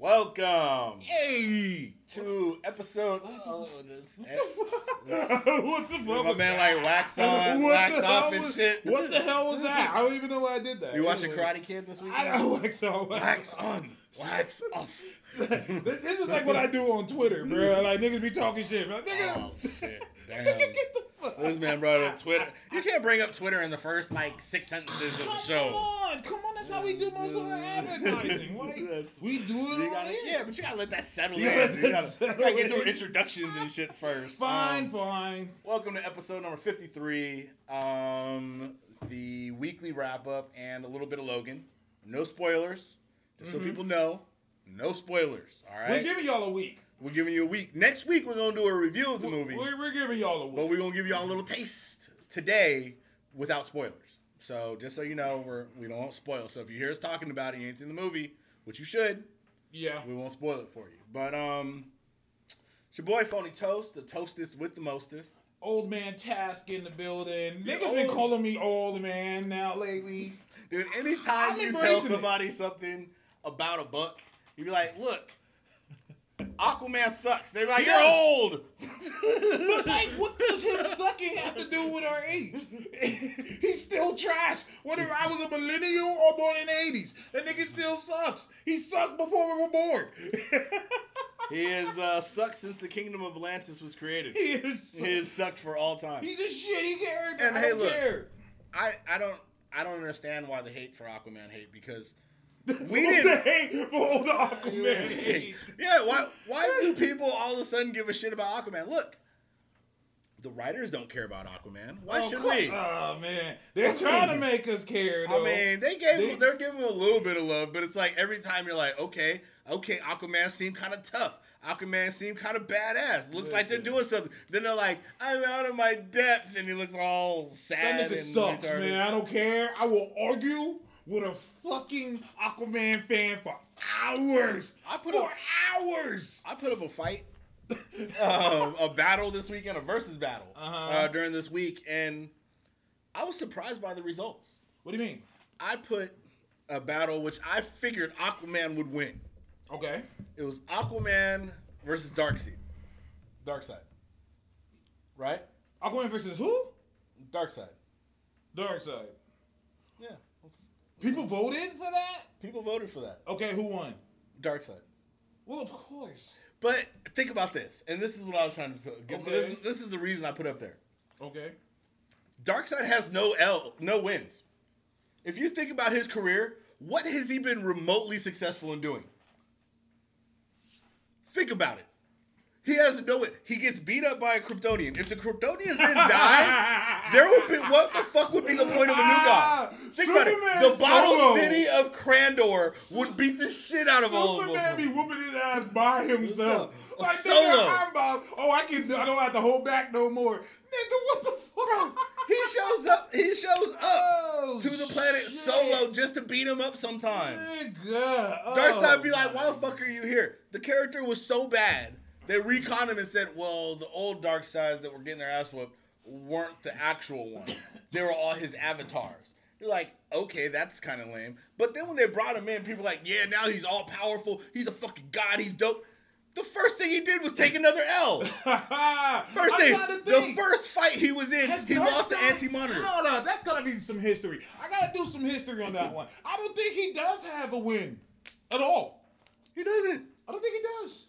Welcome Hey! to episode. Oh, oh, oh this, what the fuck? my man that? like wax on, What wax off and shit. What the hell was that? I don't even know why I did that. You watching Karate Kid this I don't wax on. Wax on, wax off. this is like what I do on Twitter, bro. Like niggas be talking shit, bro. Nigga, Oh shit! Damn. get the fuck. This man brought up Twitter. You can't bring up Twitter in the first like six sentences of the show. Come on, come on. That's how we do most of our advertising. Like, we do it You gotta, yeah, but you gotta let that settle You in. You gotta, settle gotta get through in. introductions and shit first. Fine, Um, fine. Welcome to episode number 53. Um, the weekly wrap up and a little bit of Logan. No spoilers. Just so people know, no spoilers. All right. We're giving y'all a week. We're giving you a week. Next week, we're going to do a review of the movie. We're, we're giving y'all a week. but we're going to give y'all a little taste today without spoilers. So just so you know, we're, we don't spoil. So if you hear us talking about it, you ain't seen the movie, which you should, yeah. we won't spoil it for you. But um, it's your boy Phony Toast, the toastest with the mostest. Old man Task in the building. The Niggas been calling me old man now lately. Dude, anytime I'm you tell embracing it. somebody something about a book, you be like, look, Aquaman sucks. They're like, you're old. But like, what does him sucking have to do with our age? He's still trash. Whether I was a millennial or born in the 80s, that nigga still sucks. He sucked before we were born. he has uh, sucked since the kingdom of Atlantis was created. he is. He sucked for all time. He's a shitty character. And I hey, look. care. I, I don't I don't understand why the hate for Aquaman hate because We didn't didn't. hate for all the Aquaman hate. yeah, why why do people all of a sudden give a shit about Aquaman? Look, the writers don't care about Aquaman. Why Oh, should come- we? Oh man, they're trying to make us care. Though. I mean, they gave They- they're giving him a little bit of love, but it's like every time you're like, okay, okay, Aquaman seemed kind of tough. Aquaman seemed kind of badass. Looks like they're Listen. doing something. Then they're like, I'm out of my depth, and he looks all sad. that nigga and sucks, retarded. man. I don't care. I will argue with a fucking Aquaman fan for hours. I put for up- hours. I put up a fight, um, a battle this weekend, a versus battle Uh-huh. uh, during this week, and I was surprised by the results. What do you mean? I put a battle which I figured Aquaman would win. Okay. It was Aquaman versus Darkseid. Darkseid. Right? Aquaman versus who? Darkseid. Darkseid. People voted for that? People voted for that. Okay, who won? Darkseid. Well, of course. But think about this, and this is what I was trying to get. Okay. This, this is the reason I put up there. Okay. Darkseid has no L, no wins. If you think about his career, what has he been remotely successful in doing? Think about it. He has no win. He gets beat up by a Kryptonian. If the Kryptonians didn't die, there would be what the fuck would be the point of a new god? Ah, Think about it. The bottle Solo. city of Kandor would beat the shit out of all of them. Superman be whooping his ass by himself. Like, solo. about, oh, I can, I don't have to hold back no more. Nigga, what the fuck? He shows up. He shows up Oh, to the planet shit. solo just to beat him up sometime. Nigga. Oh, Darkseid be like, why the fuck are you here? The character was so bad. They retconned him and said, well, the old Darkseids that were getting their ass whooped weren't the actual one. they were all his avatars. You're like, okay, that's kind of lame. But then when they brought him in, people were like, yeah, now he's all powerful. He's a fucking god. He's dope. The first thing he did was take another L. First thing, the first fight he was in, he lost to Anti Monitor. Hold on, that's gotta be some history. I gotta do some history on that one. I don't think he does have a win at all. He doesn't. I don't think he does.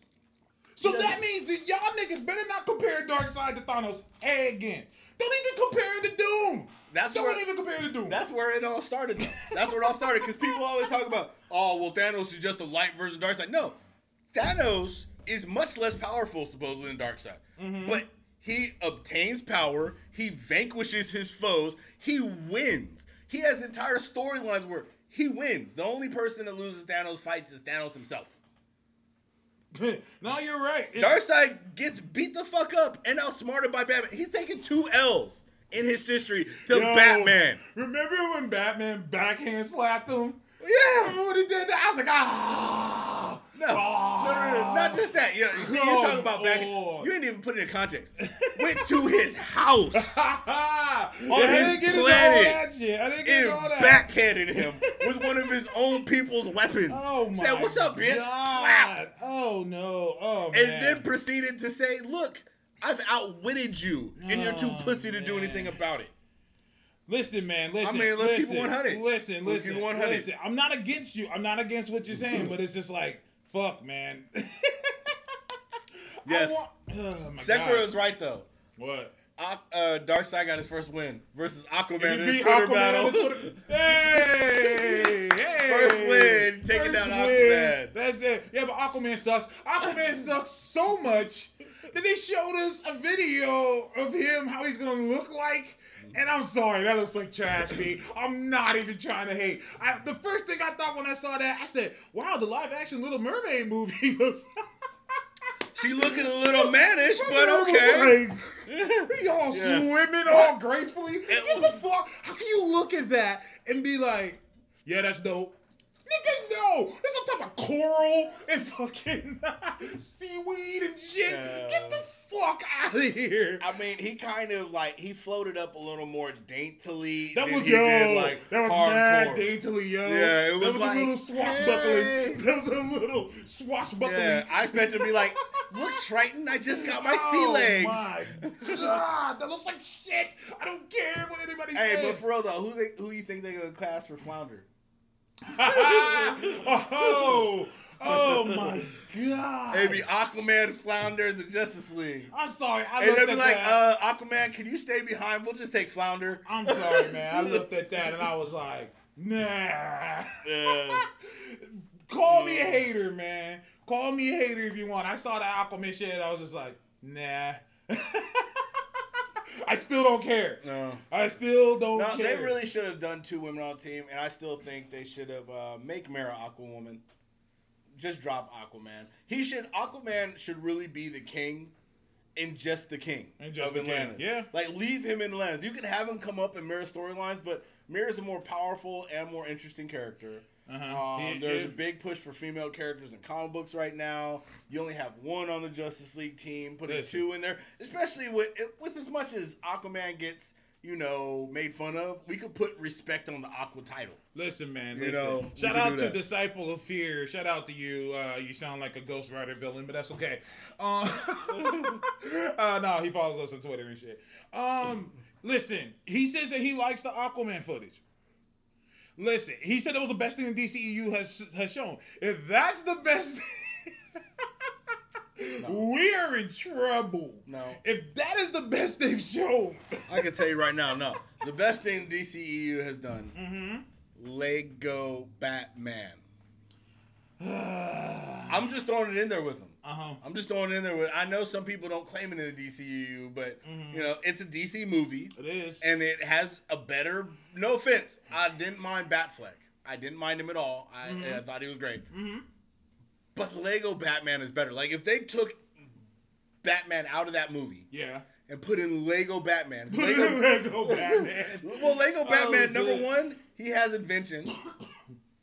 So that means that y'all niggas better not compare Darkseid to Thanos again. Don't even compare it to Doom. That's Don't where- even compare it to Doom. That's where it all started. Though. That's where it all started because people always talk about, oh, well, Thanos is just a light version of Darkseid. No, Thanos is much less powerful supposedly than Darkseid, mm-hmm. but he obtains power. He vanquishes his foes. He wins. He has entire storylines where he wins. The only person that loses Thanos fights is Thanos himself. no, you're right. It's- Darkseid gets beat the fuck up and outsmarted by Batman. He's taking two L's in his history to Yo, Batman. Remember when Batman backhand slapped him? Yeah. Remember when he did that? I was like, ah. No, no, no, no, not just that. Yeah, you see, you're talking about back. On. You ain't even put it in context. went to his house I his didn't get into all planet. that shit. I didn't get and all that. backhanded him with one of his own people's weapons. Oh my Said, "What's up, bitch?" God. Slap. Oh no. Oh man. And then proceeded to say, "Look, I've outwitted you, and you're too Oh, pussy to do anything about it." Listen, man. Listen. mean, let's keep it listen, 100. Listen, Let's listen, keep it 100. listen. I'm not against you. I'm not against what you're saying, but it's just like, fuck, man. Yes. Want, oh Sekiro is right though. What? Uh, Darkseid got his first win versus Aquaman in beat Twitter Aquaman battle. the Twitter- Hey, hey. First win, taking First down win. That's it. Yeah, but Aquaman sucks. Aquaman sucks so much that they showed us a video of him, how he's gonna look like. And I'm sorry, that looks like trash, me. I'm not even trying to hate. I, the first thing I thought when I saw that, I said, "Wow, the live-action Little Mermaid movie looks." She looking a little mannish, but okay. Like, y'all Yeah. swimming all gracefully. Get the fuck. How can you look at that and be like, yeah, that's dope? Nigga, no. There's some type of coral and fucking seaweed and shit. Yeah. Get the fuck out of here. I mean, he kind of like he floated up a little more daintily. That was yo. did, like that was hardcore. mad daintily, yo. Yeah, it was that was like, a little swashbuckling. hey. That was a little swashbuckling. Yeah, I expected to be like, look, Triton, I just got my sea oh legs. my god, that looks like shit. I don't care what anybody Hey, says. Hey, but for real though, who they, who you think they gonna class for Flounder? oh, oh my god. Maybe Aquaman, Flounder, and the Justice League. I'm sorry. I looked at that. And at be like, uh, Aquaman, can you stay behind? We'll just take Flounder. I'm sorry, man. I looked at that and I was like, nah. Yeah. Call me a hater, man. Call me a hater if you want. I saw that Aquaman shit. I was just like, nah. I still don't care. No. I still don't No, care. they really should have done two women on the team, and I still think they should have uh, make Mera Aquawoman. Just drop Aquaman. He should Aquaman should really be the king, and just the king And just of the king, Atlantis. yeah. like leave him in Atlantis. You can have him come up in Mera storylines, but Mera's a more powerful and more interesting character. Uh-huh. Um, He- there's he- a big push for female characters in comic books right now. You only have one on the Justice League team. Putting two in there, especially with with as much as Aquaman gets, you know, made fun of. We could put respect on the Aqua title. Listen, man. You Listen. know, Shout out to. Disciple of Fear. Shout out to you. Uh, you sound like a Ghost Rider villain, but that's okay. Um, uh, no, he follows us on Twitter and shit. Um, listen, he says that he likes the Aquaman footage. Listen, he said it was the best thing the DCEU has has shown. If that's the best, we are in trouble. No. If that is the best they've shown, I can tell you right now, no. The best thing DCEU has done, Mm-hmm. Lego Batman. I'm just throwing it in there with them. uh-huh. I'm just throwing it in there with. I know some people don't claim it in the DCEU, but Mm-hmm. you know it's a DC movie. It is. and it has a better. No offense, I didn't mind Batfleck. I didn't mind him at all. I, Mm-hmm. I thought he was great. But Lego Batman is better. Like if they took Batman out of that movie yeah. and put in Lego Batman, Lego, Lego Batman. well, Lego Batman number one, he has inventions.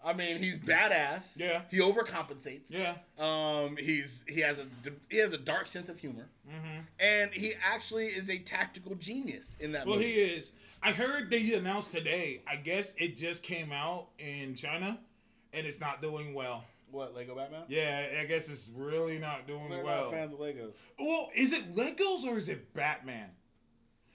I mean, he's badass. Yeah. he overcompensates. Yeah. Um, he's he has a he has a dark sense of humor, Mm-hmm. and he actually is a tactical genius in that movie. Well, movie. he is. I heard they announced today. I guess it just came out in China, and it's not doing well. What Lego Batman? Yeah, I guess it's really not doing They're well. not fans of Legos. Well, is it Legos or is it Batman?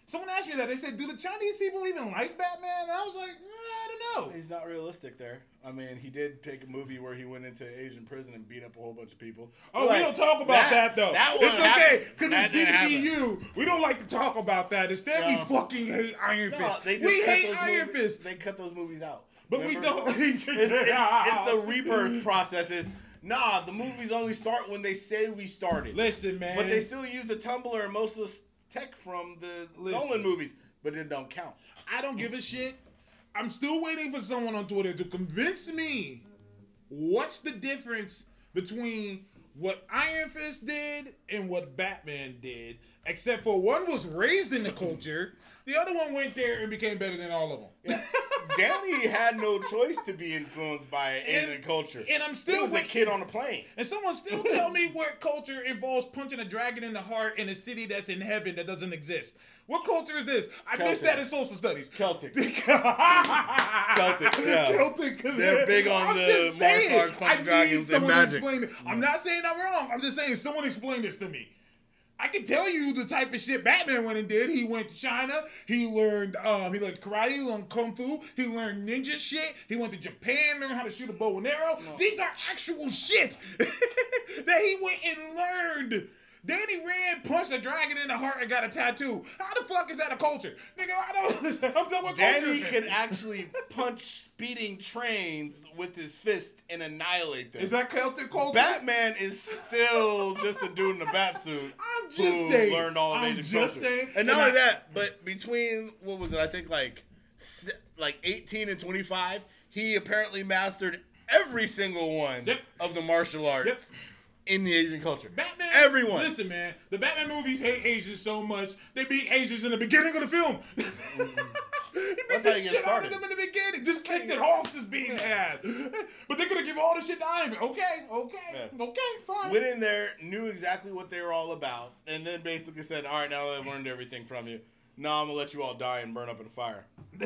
Someone asked me that. They said, "Do the Chinese people even like Batman?" And I was like, "Mm, "I don't know." He's not realistic there. I mean, he did take a movie where he went into Asian prison and beat up a whole bunch of people. Oh, Like, we don't talk about that, though. That it's okay because it's. DCU. We don't like to talk about that. Instead, No. we fucking hate Iron Fist. they we hate Iron movies, Fist, They cut those movies out. But we don't. It's, it's, it's the rebirth process. Is nah, the movies only start when they say we started. Listen, man. But they still use the Tumbler and most of the tech from the Listen. Nolan movies, but it don't count. I don't give a shit. I'm still waiting for someone on Twitter to convince me what's the difference between what Iron Fist did and what Batman did, except for one was raised in the culture, the other one went there and became better than all of them. Danny had no choice to be influenced by Asian And- culture. and I'm he still was a kid on a plane. And someone still tell me what culture involves punching a dragon in the heart in a city that's in heaven that doesn't exist. What culture is this? I missed that in social studies. Celtic. Celtic, yeah. Celtic. They're big on I'm the martial arts, I dragons, and magic. explain it. I'm not saying I'm wrong. I'm just saying someone explain this to me. I can tell you the type of shit Batman went and did. He went to China. He learned um he learned karate, he learned kung fu, he learned ninja shit. He went to Japan, learned how to shoot a bow and arrow. These are actual shit that he went and learned. Danny Rand punched a dragon in the heart and got a tattoo. How the fuck is that a culture? Nigga, I don't understand. I'm talking about culture. Danny can actually punch speeding trains with his fist and annihilate them. Is that Celtic culture? Batman is still just a dude in a bat suit. I'm just who saying. learned all of I'm Asian just culture. saying. And not And only I- that, but between what was it? I think like like 18 and 25, he apparently mastered every single one Yep. of the martial arts Yep. In the Asian culture. Batman. Everyone. Listen, man. The Batman movies hate Asians so much they beat Asians in the beginning of the film. he mm-hmm. beat That's the how you get shit out of them in the beginning. Just kicked it off, just beating ass. But they're gonna give all the shit to Man. Okay, okay, Yeah. okay, fine. Went in there, knew exactly what they were all about, and then basically said, "All right, now that I've learned everything from you, now I'm gonna let you all die and burn up in a fire."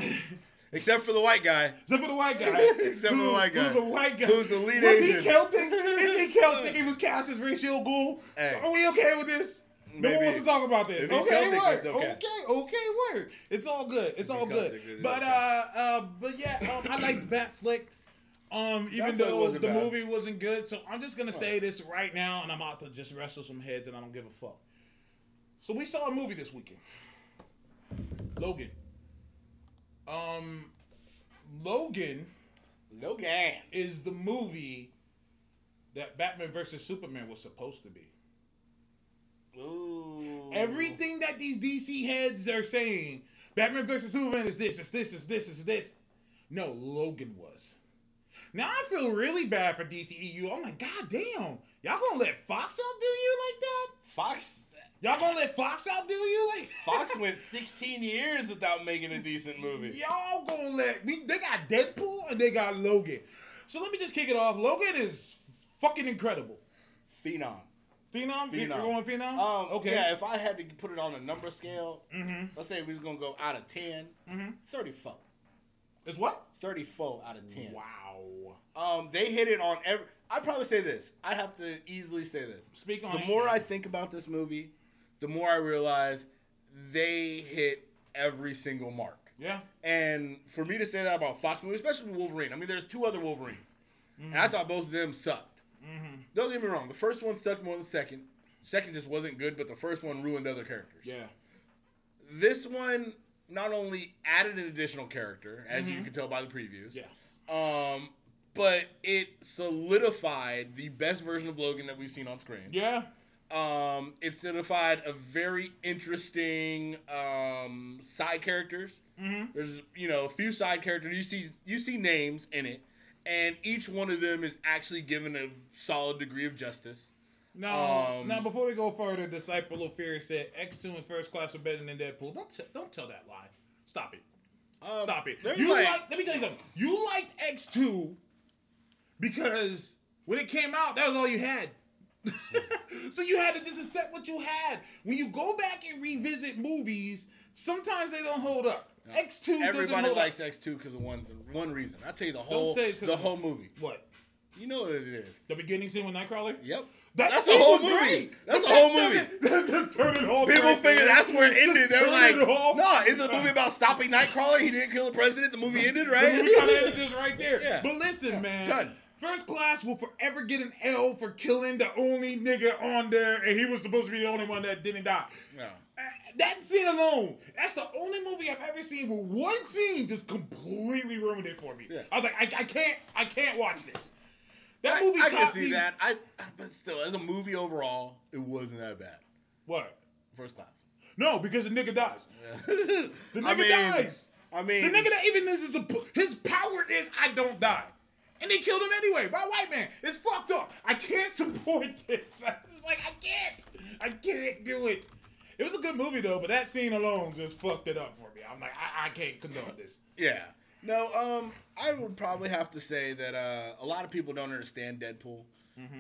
Except for the white guy. Except for the white guy. Except for the white guy. Who's the white guy? Who's the lead Was Asian. he Celtic? Is he Celtic? He was cast as Ra's al Ghul. Hey. Are we okay with this? No one wants to talk about this. Okay, Celtic, word. okay. okay, okay, word. It's all good. It's all good. But okay. uh, uh, but yeah, um, I liked Batfleck. Um, even Batfleck though the bad. movie wasn't good, so I'm just gonna say this right now, and I'm out to just wrestle some heads, and I don't give a fuck. So we saw a movie this weekend, Logan. Um, Logan Logan. is the movie that Batman versus Superman was supposed to be. Ooh. Everything that these DC heads are saying, Batman versus Superman is this, it's this, it's this, it's this. No, Logan was. Now I feel really bad for DCEU. I'm like, God damn, y'all gonna let Fox outdo you like that? Fox. Y'all gonna let Fox outdo you like Fox went 16 years without making a decent movie. Y'all gonna let we they got Deadpool and they got Logan. So let me just kick it off. Logan is fucking incredible. Phenom. Phenom? Phenom. You're going Phenom? Um, okay. Yeah, if I had to put it on a number scale, Mm-hmm. let's say we was gonna go out of 10, 34. It's what? 34 out of 10. Wow. Um, they hit it on every. I'd probably say this. I'd have to easily say this. Speak on The more I think about this movie, the more I realize they hit every single mark. Yeah. And for me to say that about Fox movies, especially Wolverine, I mean, there's two other Wolverines, and I mm-hmm. thought both of them sucked. Mm-hmm. Don't get me wrong, the first one sucked more than the second. Second just wasn't good, but the first one ruined other characters. Yeah. This one not only added an additional character, as you mm-hmm. can tell by the previews, Yes. um, but it solidified the best version of Logan that we've seen on screen. Yeah. Um, it solidified a very interesting um, side characters. Mm-hmm. There's you know a few side characters. You see you see names in it, and each one of them is actually given a solid degree of justice. Now, Um, now before we go further, Disciple of Fear said X2 and First Class are better than Deadpool. Don't t- don't tell that lie. Stop it. Um, Stop it. You like- like, let me tell you something. You liked X2 because when it came out, that was all you had. so you had to just accept what you had. When you go back and revisit movies, sometimes they don't hold up. X2 doesn't Everybody hold likes. X two because of one one reason. I'll tell you the whole say it's 'cause the whole movie. What? You know what it is. The beginning scene with Nightcrawler? Yep. That that's the whole movie. great. That's the whole movie. doesn't- Just turn it. People figure that's where it ended. They're like, it. "No, it's a movie about stopping Nightcrawler. He didn't kill the president. The movie ended, The right?" movie kind of ended just right there. Yeah. But listen, man. done. First class will forever get an L for killing the only nigga on there, and he was supposed to be the only one that didn't die. No. Uh, That scene alone, that's the only movie I've ever seen where one scene just completely ruined it for me. Yeah. I was like, I, I can't, I can't watch this. That I, movie I can see me that. I, but still, as a movie overall, it wasn't that bad. what? First class. No, because the nigga dies. the nigga dies. I mean, The nigga that even this is a his power is I don't die. And they killed him anyway by a white man. It's fucked up. I can't support this. I like, I can't. I can't do it. It was a good movie though, but that scene alone just fucked it up for me. I'm like, I, I can't condone this. yeah. No, um, I would probably have to say that uh, a lot of people don't understand Deadpool.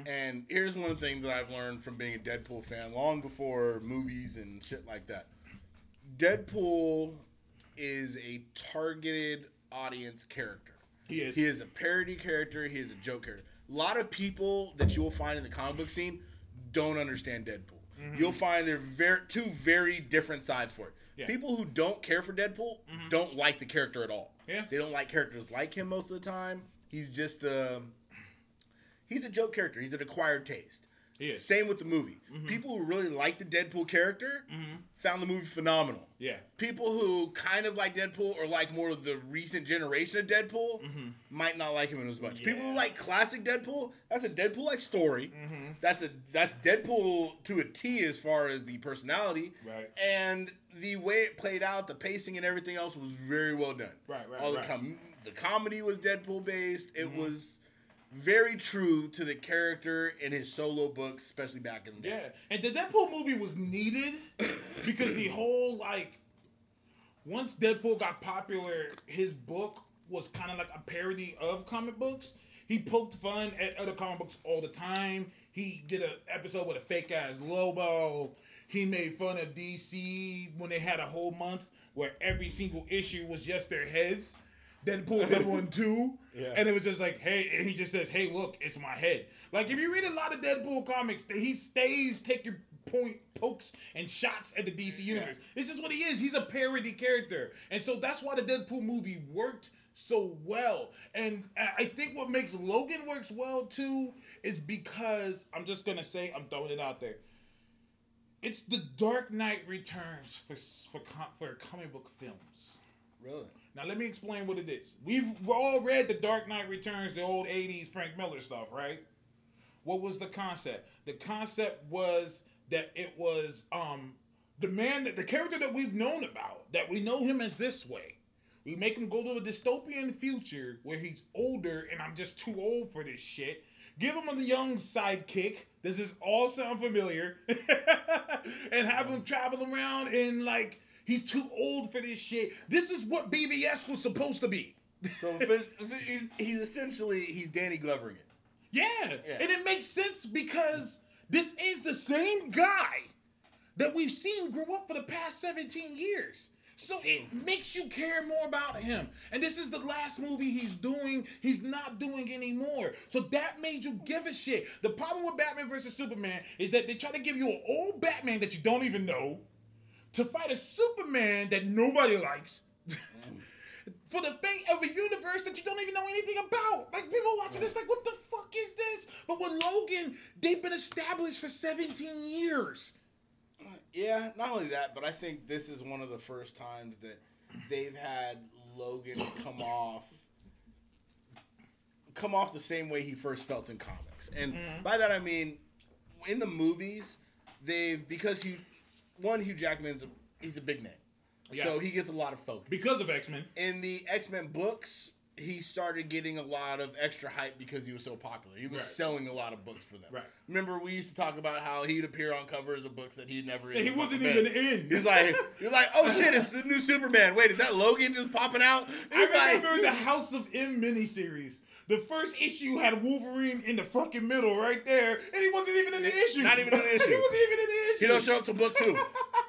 And here's one thing that I've learned from being a Deadpool fan long before movies and shit like that. Deadpool is a targeted audience character. He is. He is a parody character. He is a joke character. A lot of people that you will find in the comic book scene don't understand Deadpool. Mm-hmm. You'll find they're very two very different sides for it. Yeah. People who don't care for Deadpool mm-hmm. don't like the character at all. Yeah. They don't like characters like him most of the time. He's just a he's a joke character. He's an acquired taste. Same with the movie. Mm-hmm. People who really like the Deadpool character mm-hmm. found the movie phenomenal. Yeah. People who kind of like Deadpool or like more of the recent generation of Deadpool mm-hmm. might not like him as much. People who like classic Deadpool, that's a Deadpool like story. That's a that's Deadpool to a T as far as the personality. Right. And the way it played out, the pacing and everything else was very well done. Right, right, All the com- the comedy was Deadpool based. It was very true to the character in his solo books, especially back in the day. Yeah, and the Deadpool movie was needed because the whole like once Deadpool got popular, his book was kind of like a parody of comic books. He poked fun at other comic books all the time. He did an episode with a fake ass Lobo. He made fun of DC when they had a whole month where every single issue was just their heads. Deadpool did one too, Yeah. and it was just like, hey, and he just says, hey, look, it's my head. Like if you read a lot of Deadpool comics, that he stays taking point pokes and shots at the DC universe. This is what he is. He's a parody character, and so that's why the Deadpool movie worked so well. And I I think what makes Logan works well too is because I'm just gonna say I'm throwing it out there. It's the Dark Knight Returns for for for comic book films. Really? Now let me explain what it is. We've all read the Dark Knight Returns, the old '80s Frank Miller stuff, right? What was the concept? The concept was that it was um the man that the character that we've known about, that we know him as this way. We make him go to a dystopian future where he's older and I'm just too old for this shit. Give him a young sidekick. Does this all sound familiar? and have him travel around in like he's too old for this shit. This is what BvS was supposed to be. So he's, essentially he's Danny Glovering it. Yeah. Yeah. And it makes sense because this is the same guy that we've seen grow up for the past 17 years. So it makes you care more about him. And this is the last movie he's doing. He's not doing anymore. So that made you give a shit. The problem with Batman versus Superman is that they try to give you an old Batman that you don't even know to fight a Superman that nobody likes. For the fate of a universe that you don't even know anything about. Like people watching this, like, what the fuck is this? But with Logan, they've been established for 17 years. Yeah, not only that, but I think this is one of the first times that they've had Logan come off come off the same way he first felt in comics. And Mm-hmm. by that I mean in the movies, they've because he one Hugh Jackman's a, he's a big name. So he gets a lot of focus. Because of X Men. in the X Men books, he started getting a lot of extra hype because he was so popular. He was Right. selling a lot of books for them. Right. Remember, we used to talk about how he'd appear on covers of books that he'd never. He wasn't even in. He's like, you're like, oh shit, it's the new Superman. Wait, is that Logan just popping out? I He's like- remember the House of M miniseries. The first issue had Wolverine in the fucking middle right there, and he wasn't even in the issue. Not even in the issue. he wasn't even in the issue. He don't show up to book two.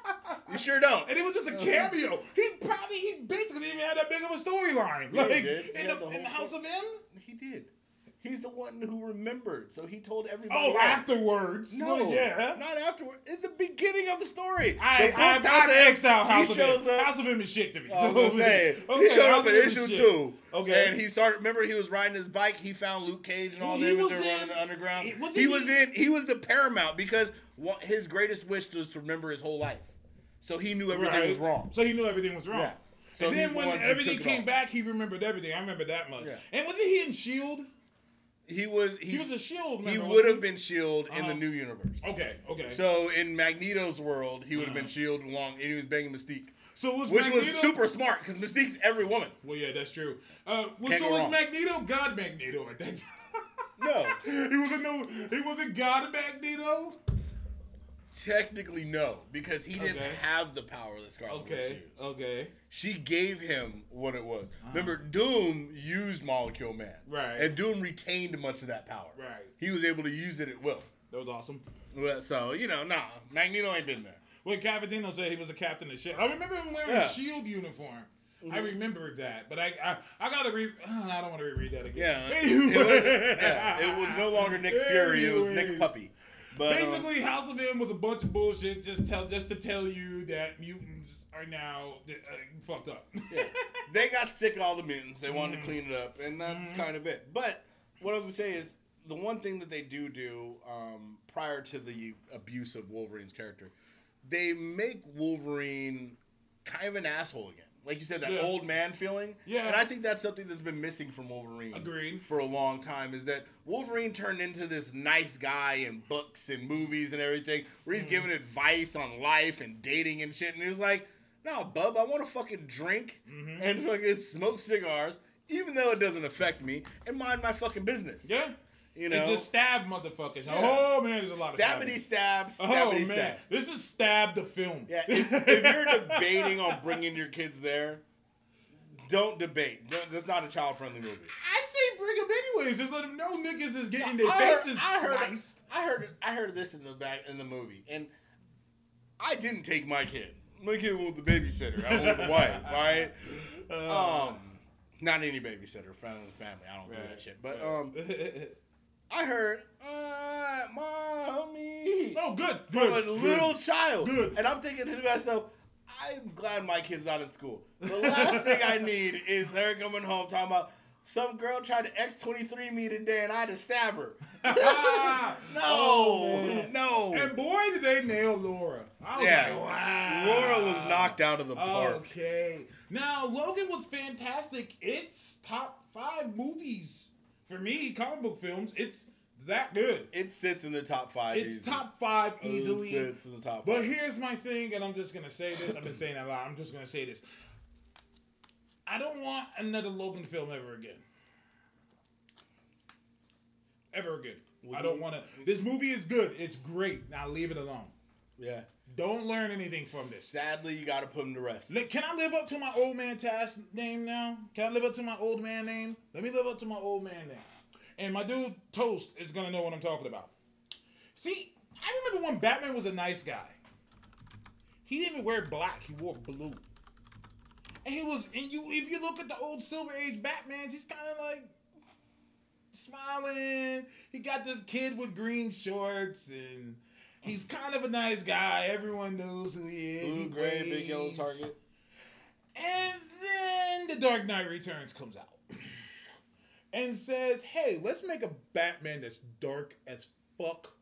you sure don't. And it was just a cameo. He probably, he basically didn't even have that big of a storyline. Like he did. He in the, the in the House of M. He did. He's the one who remembered, so he told everybody. Oh, else. afterwards. No, Well, yeah. not afterwards. In the beginning of the story, I, the I, I, House of I M, X'd out House he of M. up. House of M is shit to me. I was gonna say Okay, he showed House up in issue shit. two. Okay. and he started. Remember, he was riding his bike. He found Luke Cage and all that. He them as was were running in- the underground. he- He he- was in. He was the paramount because what, his greatest wish was to remember his whole life. So he knew everything Right. was wrong. So he knew everything was wrong. Yeah. So and then when everything came back, he remembered everything. I remember that much. Yeah. And wasn't he in Shield? He was. He, He was a Shield. He would have been Shield in the Uh-huh. new universe. Okay. Okay. So in Magneto's world, he would have been Uh-huh. Shield along, and he was banging Mystique, So was which Magneto, was super smart because Mystique's every woman. Well, yeah, that's true. Uh, well, Can't so was wrong. Magneto God Magneto at that time? No. he was a no. He was a God Magneto. Technically, no, because he didn't Okay. have the power that Scarlet Witch Okay. used. Okay. She gave him what it was. Ah. Remember, Doom used Molecule Man, Right. And Doom retained much of that power, Right. He was able to use it at will. That was awesome. Well, So you know, nah, Magneto ain't been there. When Cavatino said he was the captain of Shield, I remember him wearing Yeah. a Shield uniform. I mm-hmm. remember that, but I I, I gotta read. I don't want to reread that again. Yeah, Anyway. it was, yeah, it was no longer Nick Fury; it was Nick Puppy. But um, Basically, House of M was a bunch of bullshit. Just tell, just to tell you that mutants are now uh, fucked up. yeah, they got sick of all the mutants. They wanted to clean it up, and that's kind of it. But what I was gonna say is the one thing that they do do um, prior to the abuse of Wolverine's character, they make Wolverine kind of an asshole again. Like you said, that Yeah. old man feeling. Yeah. And I think that's something that's been missing from Wolverine. Agreed. For a long time is that Wolverine turned into this nice guy in books and movies and everything, where Mm. he's giving advice on life and dating and shit. And he's like, no, bub, I want to fucking drink Mm-hmm. and fucking smoke cigars, even though it doesn't affect me, and mind my fucking business. yeah, You know? and just stab motherfuckers. Yeah. Oh man, there's a lot of Stabbity stabbing. stab, Oh man, stab. this is stab the film. Yeah, if, if you're debating on bringing your kids there, don't debate. No, That's not a child friendly movie. I say bring them anyways. Just let them know niggas is getting their faces I heard, sliced. I heard, I heard this in the back in the movie, and I didn't take my kid. My kid went with the babysitter. I went with the wife, right? Uh, Um, not any babysitter, friend of the family. I don't do that shit. But right. um, I heard, uh, mommy, oh, good, from good, a little good. child, Good. and I'm thinking to myself. I'm glad my kid's not in school. The last thing I need is her coming home talking about some girl tried to X23 me today and I had to stab her. no, Oh, no. And boy, did they nail Laura. I was Yeah. like, wow. Laura was knocked out of the park. Okay. Now, Logan was fantastic. It's top five movies for me, comic book films. It's that good. It sits in the top five. It's easy. top five easily. It sits in the top Five. But here's my thing, and I'm just gonna say this. I've been saying that a lot. I'm just gonna say this. I don't want another Logan film ever again. Ever again. I don't want to. This movie is good. It's great. Now leave it alone. yeah. Don't learn anything from this. Sadly, you got to put him to rest. Can I live up to my old man task name now? Can I live up to my old man name? Let me live up to my old man name. And my dude Toast is gonna know what I'm talking about. See, I remember when Batman was a nice guy. He didn't even wear black; he wore blue. And he was, and you, if you look at the old Silver Age Batmans, he's kind of like smiling. He got this kid with green shorts, and he's kind of a nice guy. Everyone knows who he is. Blue, He gray, big yellow target. And then The Dark Knight Returns comes out and says, hey, let's make a Batman that's dark as fuck.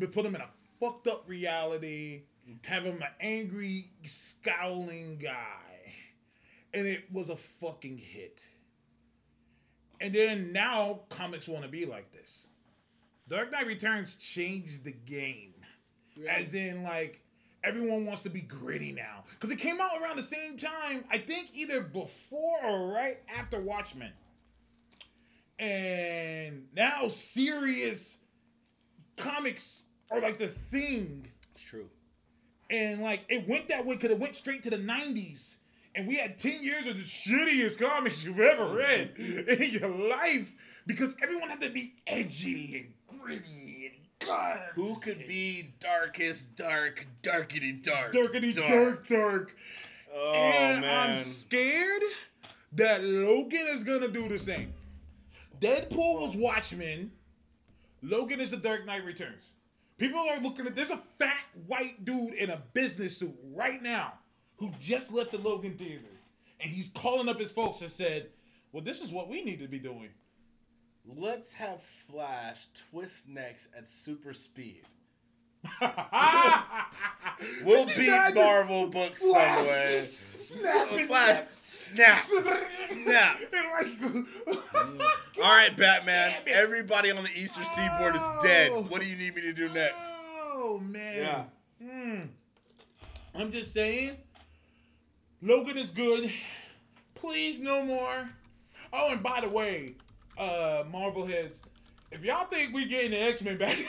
Put him in a fucked up reality. Have him an angry, scowling guy. And it was a fucking hit. And then now comics want to be like this. Dark Knight Returns changed the game. As in, like, everyone wants to be gritty now. Because it came out around the same time, I think either before or right after Watchmen. And now serious comics are like the thing. It's true. And like it went that way because it went straight to the 90s. And we had 10 years of the shittiest comics you've ever mm-hmm. read in your life because everyone had to be edgy and gritty and guns. Who could be darkest dark, darkity dark? darkity dark dark. Oh, and man. I'm scared that Logan is gonna do the same. Deadpool was Watchmen. Logan is the Dark Knight Returns. People are looking at there's a fat white dude in a business suit right now who just left the Logan theater. And he's calling up his folks and said, Well, this is what we need to be doing. Let's have Flash twist necks at super speed. We'll beat imagine Marvel books some Flash way. snapping Flash, snap. Snap. All right, Batman. Everybody on the Eastern Seaboard is dead. Oh. What do you need me to do next? Oh man. Yeah. Hmm. I'm just saying. Logan is good. Please no more. Oh, and by the way, uh, Marvel heads, if y'all think we getting the X Men back,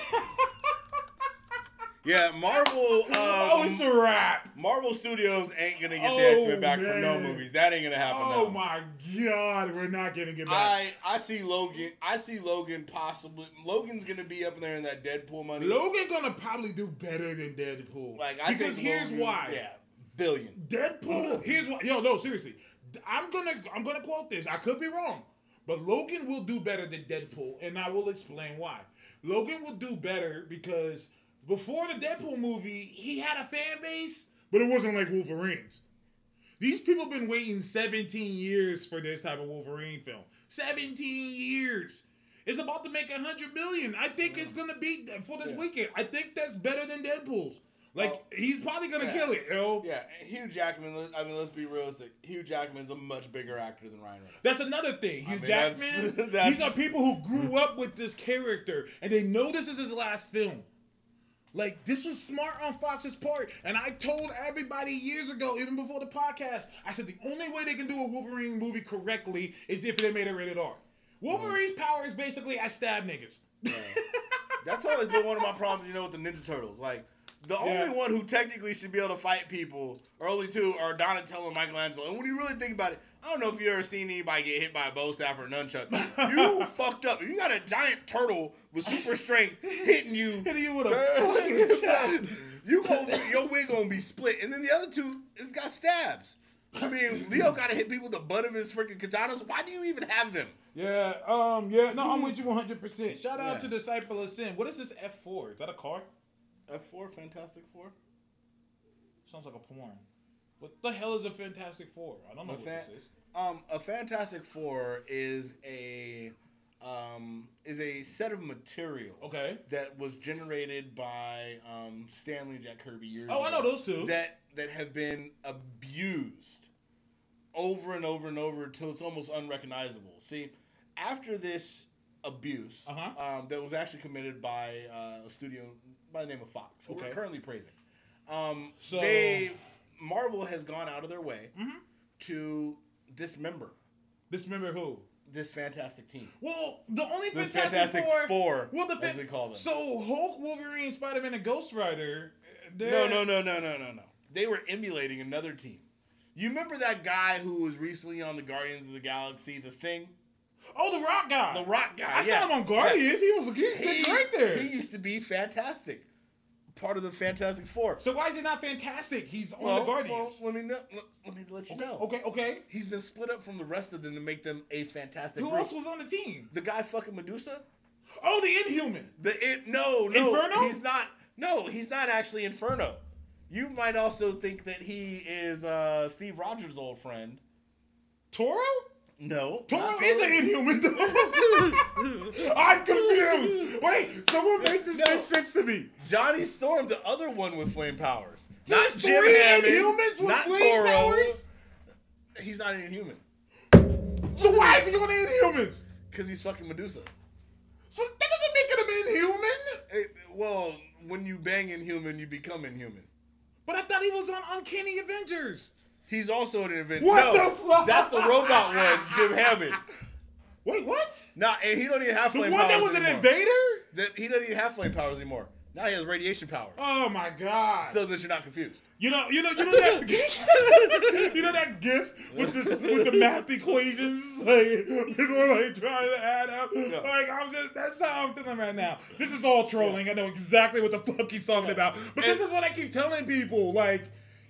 Yeah, Marvel. Um, oh, it's a wrap. Marvel Studios ain't gonna get Oh, the X Men back for no movies. That ain't gonna happen. Oh my god, we're not getting it back. I I see Logan. I see Logan possibly. Logan's gonna be up there in that Deadpool money. Logan gonna probably do better than Deadpool. like I because think here's Logan- why. Yeah, billion. Deadpool. Here's why. Yo, no, seriously. I'm gonna I'm gonna quote this. I could be wrong, but Logan will do better than Deadpool, and I will explain why. Logan will do better because before the Deadpool movie, he had a fan base, but it wasn't like Wolverine's. These people been waiting 17 years for this type of Wolverine film. 17 years. It's about to make a hundred million. I think it's gonna be for this Yeah. weekend. I think that's better than Deadpool's. Like Well, he's probably gonna yeah. kill it, yo. Yeah, Hugh Jackman. I mean, let's be realistic. Hugh Jackman's a much bigger actor than Ryan Reynolds. That's another thing. Hugh mean, Jackman. that's- These are people who grew up with this character and they know this is his last film. Like this was smart on Fox's part, and I told everybody years ago, even before the podcast, I said the only way they can do a Wolverine movie correctly is if they made it rated R. Wolverine's mm-hmm. power is basically I stab niggas. That's always been one of my problems, you know, with the Ninja Turtles. Like, the Yeah. only one who technically should be able to fight people, or only two, are Donatello and Michelangelo. And when you really think about it, I don't know if you ever seen anybody get hit by a bow staff or a nunchuck. You fucked up. You got a giant turtle with super strength hitting you. Hitting you with a fucking you gonna, your wig gonna be split, and then the other two, it's got stabs. I mean, Leo gotta hit people with the butt of his freaking katanas. Why do you even have them? Yeah, um, yeah, no, I'm with you 100%. Shout out Yeah. to Disciple of Sin. What is this F4? Is that a car? F4, Fantastic Four. Sounds like a porn. What the hell is a Fantastic Four? I don't know A what this is. Um, a Fantastic Four is a um, is a set of material Okay. that was generated by um, Stan Lee and Jack Kirby years Oh, I know those two. that that have been abused over and over and over until it's almost unrecognizable. See, after this abuse Uh-huh. um, that was actually committed by uh, a studio by the name of Fox, who Okay. we're currently praising, um, So- they Marvel has gone out of their way Mhm. to dismember Dismember who? this fantastic team. Well, the only The Fantastic, Fantastic Four. Four, well, the as we call them. So Hulk, Wolverine, Spider Man, and Ghost Rider. No, no, no, no, no, no, no. They were emulating another team. You remember that guy who was recently on the Guardians of the Galaxy, the thing? Oh, the Rock guy. The Rock guy. I yeah. saw him on Guardians. He was he, great there. he used to be fantastic. Part of the Fantastic Four. so why is he not fantastic? He's on Well, the Guardians. well, let me know, let, let me let you know. okay, okay. He's been split up from the rest of them to make them a fantastic Who group. else was on the team? the guy fucking Medusa? Oh, the Inhuman. The it no no Inferno? he's not no he's not actually Inferno. You might also think that he is uh, Steve Rogers' old friend. Toro? No, Toro is an Inhuman. though. I'm confused. Wait, someone make this No. make sense to me. Johnny Storm, the other one with flame powers. There's not Jim three Hammond, Inhumans with not flame Toro. powers? He's not an Inhuman So why is he on Inhumans? because he's fucking Medusa. So that doesn't make him an Inhuman. It- well, when you bang Inhuman, you become Inhuman. But I thought he was on Uncanny Avengers. He's also an Avenger. What no, the fuck? That's the robot one, Jim Hammond. Wait, what? Nah, and he don't even have The flame one powers that was an invader? That he doesn't even have flame powers anymore. Now he has radiation powers. Oh my god! So that you're not confused. you know, you know, you know that, you know that gif with the with the math equations, like people are like trying to add up. Like I'm just, that's how I'm feeling right now. This is all trolling. I know exactly what the fuck he's talking about. But this is what I keep telling people. Like,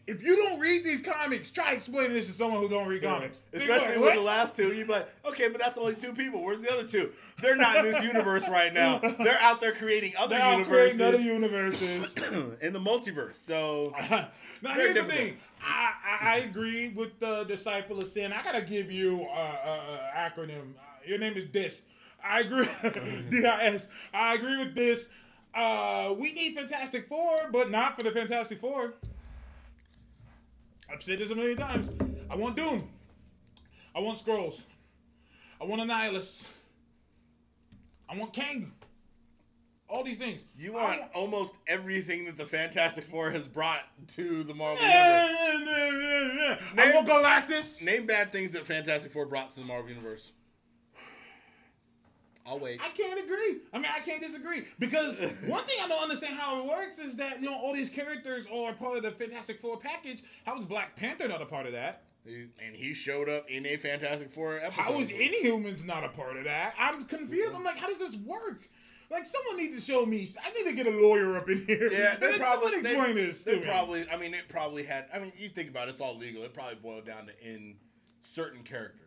if you don't read these comics, try explaining this to someone who don't read comics. They be Especially like, with the last two, you'd be like, okay, but that's only two people. Where's the other two? They're not in this universe right now. They're out there creating other They're universes creating other universes. in the multiverse. So now here's the thing. I, I, I agree with the disciple of sin. I gotta give you a uh, uh, acronym. Uh, your name is DIS. I agree. D-I-S. I agree with this. Uh, we need Fantastic Four, but not for the Fantastic Four. I've said this a million times. I want Doom. I want Skrulls. I want Annihilus. I want Kang. All these things. you I want almost everything that the Fantastic Four has brought to the Marvel I universe. want Galactus. Name bad things that Fantastic Four brought to the Marvel universe. I'll wait. I can't agree. I mean, I can't disagree because one thing I don't understand how it works is that you know all these characters are part of the Fantastic Four package. How is Black Panther not a part of that? And he showed up in a Fantastic Four episode. How is Inhumans not a part of that? I'm confused. I'm like, how does this work? Like, someone needs to show me. I need to get a lawyer up in here. Yeah, they probably someone they, explain this. they probably. I mean, it probably had. I mean, you think about it, it's all legal. It probably boiled down to in certain characters.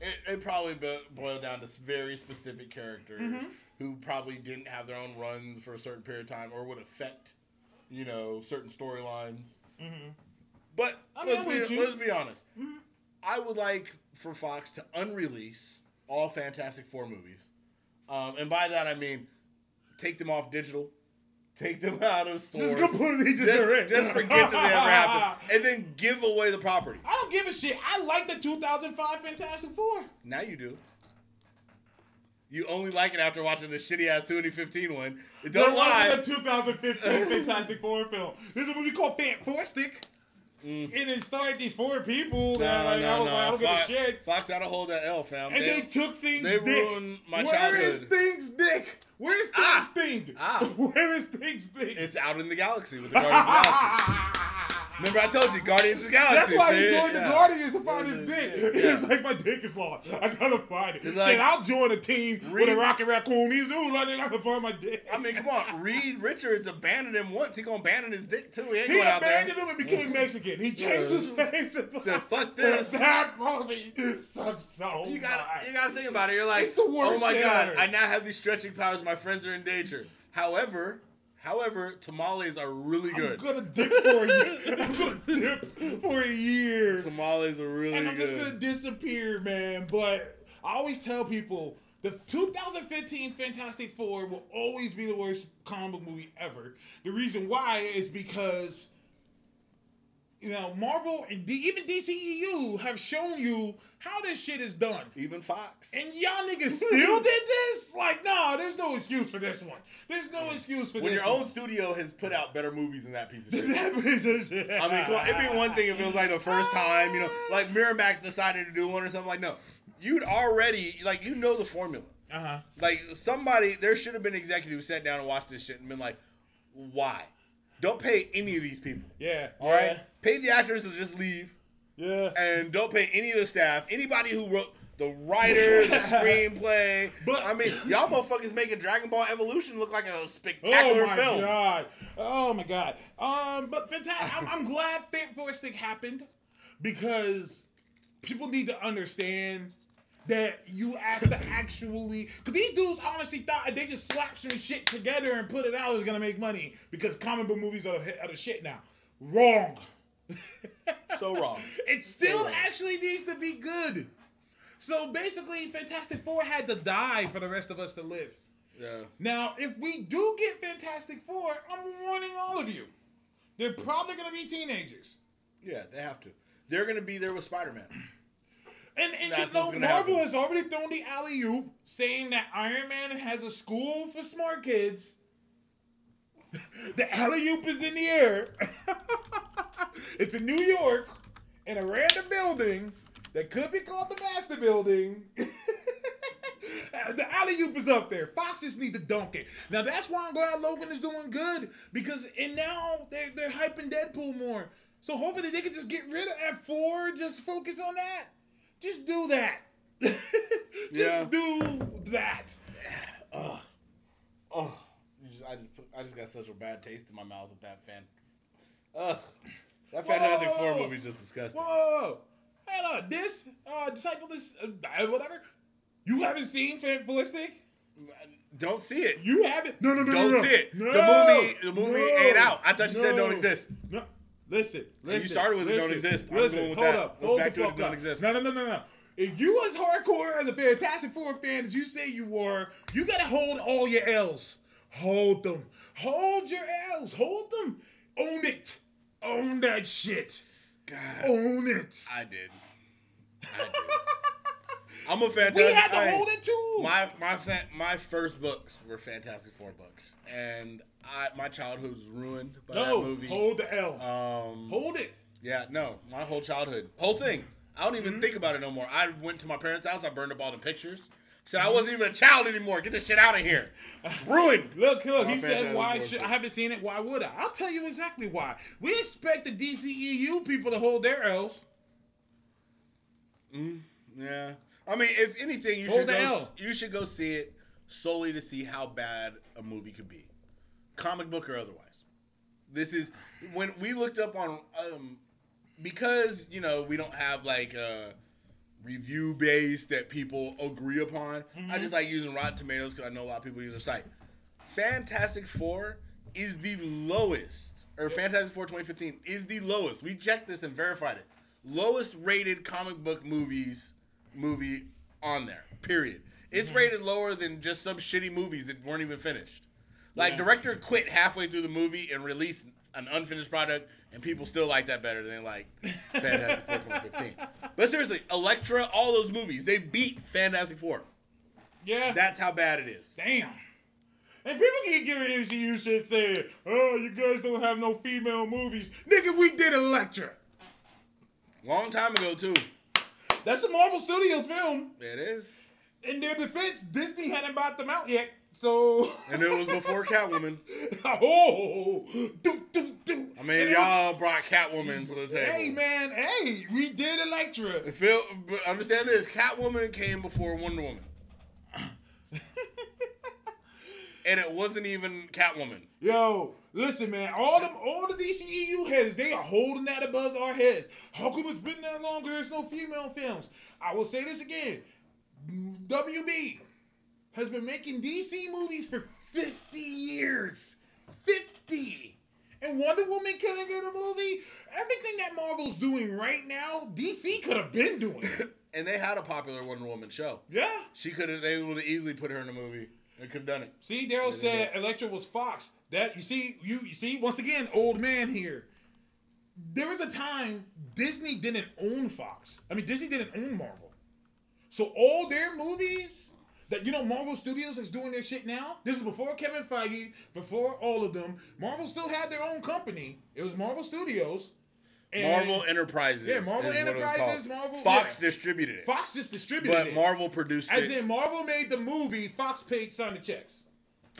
It, it probably bo- boiled down to very specific characters Mm-hmm. who probably didn't have their own runs for a certain period of time, or would affect, you know, certain storylines. But I mean, let's, be, let's be honest. I would like for Fox to unrelease all Fantastic Four movies, um, and by that I mean take them off digital, take them out of stores, Just completely just, just, just forget that they ever happened, and then give away the property. I don't give a shit. I like the 2005 Fantastic Four. Now you do. You only like it after watching the shitty ass 2015 one. Don't There lie. a 2015 Fantastic Four film. This is a movie called Fan Four Stick. And it started these four people that like, I was like, I don't give a shit. Fox gotta hold that L, fam. And they, took things they dick. ruined my Where is childhood. things dick? Where's things Ah. sting? Ah. Where is things dick? It's out in the galaxy with the Guardians of the Galaxy. Remember I told you, Guardians of the Galaxy. That's why he see? joined the Yeah. Guardians to find his dick. Yeah. He's like, my dick is lost. I gotta find it. It's Said, like- I'll join a team with a Read- rocket raccoon. He's doing like I can find my dick. I mean, come on. Reed Richards abandoned him once. He gonna abandon his dick too. He ain't he going out there. abandoned him and became Mexican. He changed his face. and- Said, "Fuck this." That movie sucks so You gotta, much. you gotta think about it. You're like, It's the worst oh my god, ever." I now have these stretching powers. My friends are in danger. However, however, tamales are really good. I'm gonna dip for a year. I'm gonna dip for a year. Tamales are really good. and I'm good. just gonna disappear, man. But I always tell people the 2015 Fantastic Four will always be the worst comic book movie ever. The reason why is because you know Marvel and D- even DCEU have shown you how this shit is done. Even Fox. And y'all niggas still did this? Like, nah, there's no excuse for this one. There's no excuse for when this When your own studio has put out better movies than that piece of shit. That piece of shit. I mean, come on. It'd be one thing if it was like the first time, you know, like Miramax decided to do one or something. Like, no, you'd already like you know the formula. Uh huh. Like somebody, there should have been an executive who sat down and watched this shit and been like, why? Don't pay any of these people. Yeah. All right, pay the actors to just leave, Yeah. and don't pay any of the staff. Anybody who wrote the writer, the screenplay. But- I mean, y'all motherfuckers making Dragon Ball Evolution look like a spectacular film. Oh my film. god! Oh my god! Um, but fantastic. I'm, I'm glad Fan Stick happened because people need to understand that you have to actually. Because these dudes honestly thought if they just slap some shit together and put it out is gonna make money because comic book movies are the, are the shit now. Wrong. So wrong. It still wrong. actually needs to be good. So basically, Fantastic Four had to die for the rest of us to live. Yeah. Now, if we do get Fantastic Four, I'm warning all of you. They're probably to be teenagers. Yeah, they have to. They're gonna be there with Spider Man. And, and you know, Marvel happen. has already thrown the alley oop saying that Iron Man has a school for smart kids. the alley oop is in the air. it's in New York in a random building that could be called the Master Building. the alley oop is up there. Fox just need to dunk it. Now that's why I'm glad Logan is doing good because and now they're they're hyping Deadpool more. So hopefully they can just get rid of F4, just focus on that. Just do that. just Yeah. do that. Oh, you just- I just put, I just got such a bad taste in my mouth with that fan. Ugh, that Fantastic Four Whoa. movie is just disgusting. Whoa, whoa, whoa. Hold on. This uh disciple this uh, whatever. You haven't seen Fantastic? Don't see it. You haven't? No, no, no, Don't no, no. see it. No, The movie- the movie no, ain't out. I thought you said don't exist. No. Listen, listen. you started with it don't listen, exist. Listen, hold that. up. Let's hold back the fuck don't up. exist. No, no, no, no, no. If you as hardcore as a Fantastic Four fan as you say you were, you gotta hold all your L's. Hold them. Hold your L's. Hold them. Own it. Own that shit. God, Own it. I did. I did. I'm a fantastic. we had to I- hold it too. My my fa- my first books were Fantastic Four books, and I my childhood was ruined by no, that movie. hold the L. um, hold it. yeah, no, my whole childhood, whole thing. I don't even Mm-hmm. think about it no more. I went to my parents' house. I burned up all the pictures. Said I wasn't even a child anymore. Get this shit out of here. It's ruined. Look, look. He said, "Why should I haven't seen it? Why would I?" I'll tell you exactly why. We expect the DCEU people to hold their L's. Yeah. I mean, if anything, you Hold should go, L. you should go see it solely to see how bad a movie could be, comic book or otherwise. This is when we looked up on um, because you know we don't have like a review base that people agree upon. I mm-hmm. just like using Rotten Tomatoes because I know a lot of people use the site. Fantastic Four is the lowest, or Fantastic Four 2015 is the lowest. We checked this and verified it. Lowest rated comic book movies movie on there. Period. It's mm-hmm. rated lower than just some shitty movies that weren't even finished. Like Yeah. director quit halfway through the movie and released an unfinished product, and people still like that better than like Fantastic Four 2015. But seriously, Elektra, all those movies, they beat Fantastic Four. Yeah. That's how bad it is. Damn. And people keep giving MCU shit saying, "Oh, you guys don't have no female movies." Nigga, we did Elektra. Long time ago too. That's a Marvel Studios film. It is. In their defense, Disney hadn't bought them out yet. So, And it was before Catwoman. oh, do, do, do. I mean, y'all brought Catwoman to the table. Hey man, hey, we did Elektra. Feel, but understand this: Catwoman came before Wonder Woman, and it wasn't even Catwoman. Yo, listen, man. All them, all the DCEU heads, they are holding that above our heads. How come it's been that long? There's no female films. I will say this again. WB has been making DC movies for 50 years. 50. And Wonder Woman couldn't get a movie. Everything that Marvel's doing right now, DC could have been doing. And they had a popular Wonder Woman show. yeah. She could have. They would have easily put her in a movie. They could have done it. See, Daryl said Electra was Fox. That you see, you, you see, once again, old man here. There was a time Disney didn't own Fox. I mean, Disney didn't own Marvel. So all their movies that you know Marvel Studios is doing their shit now. This is before Kevin Feige, before all of them. Marvel still had their own company. It was Marvel Studios. And Marvel Enterprises. Yeah, Marvel is what it was Enterprises. Marvel- Fox yeah. distributed it, Fox just distributed but it. But Marvel produced As it. As in, Marvel made the movie, Fox paid signed the checks,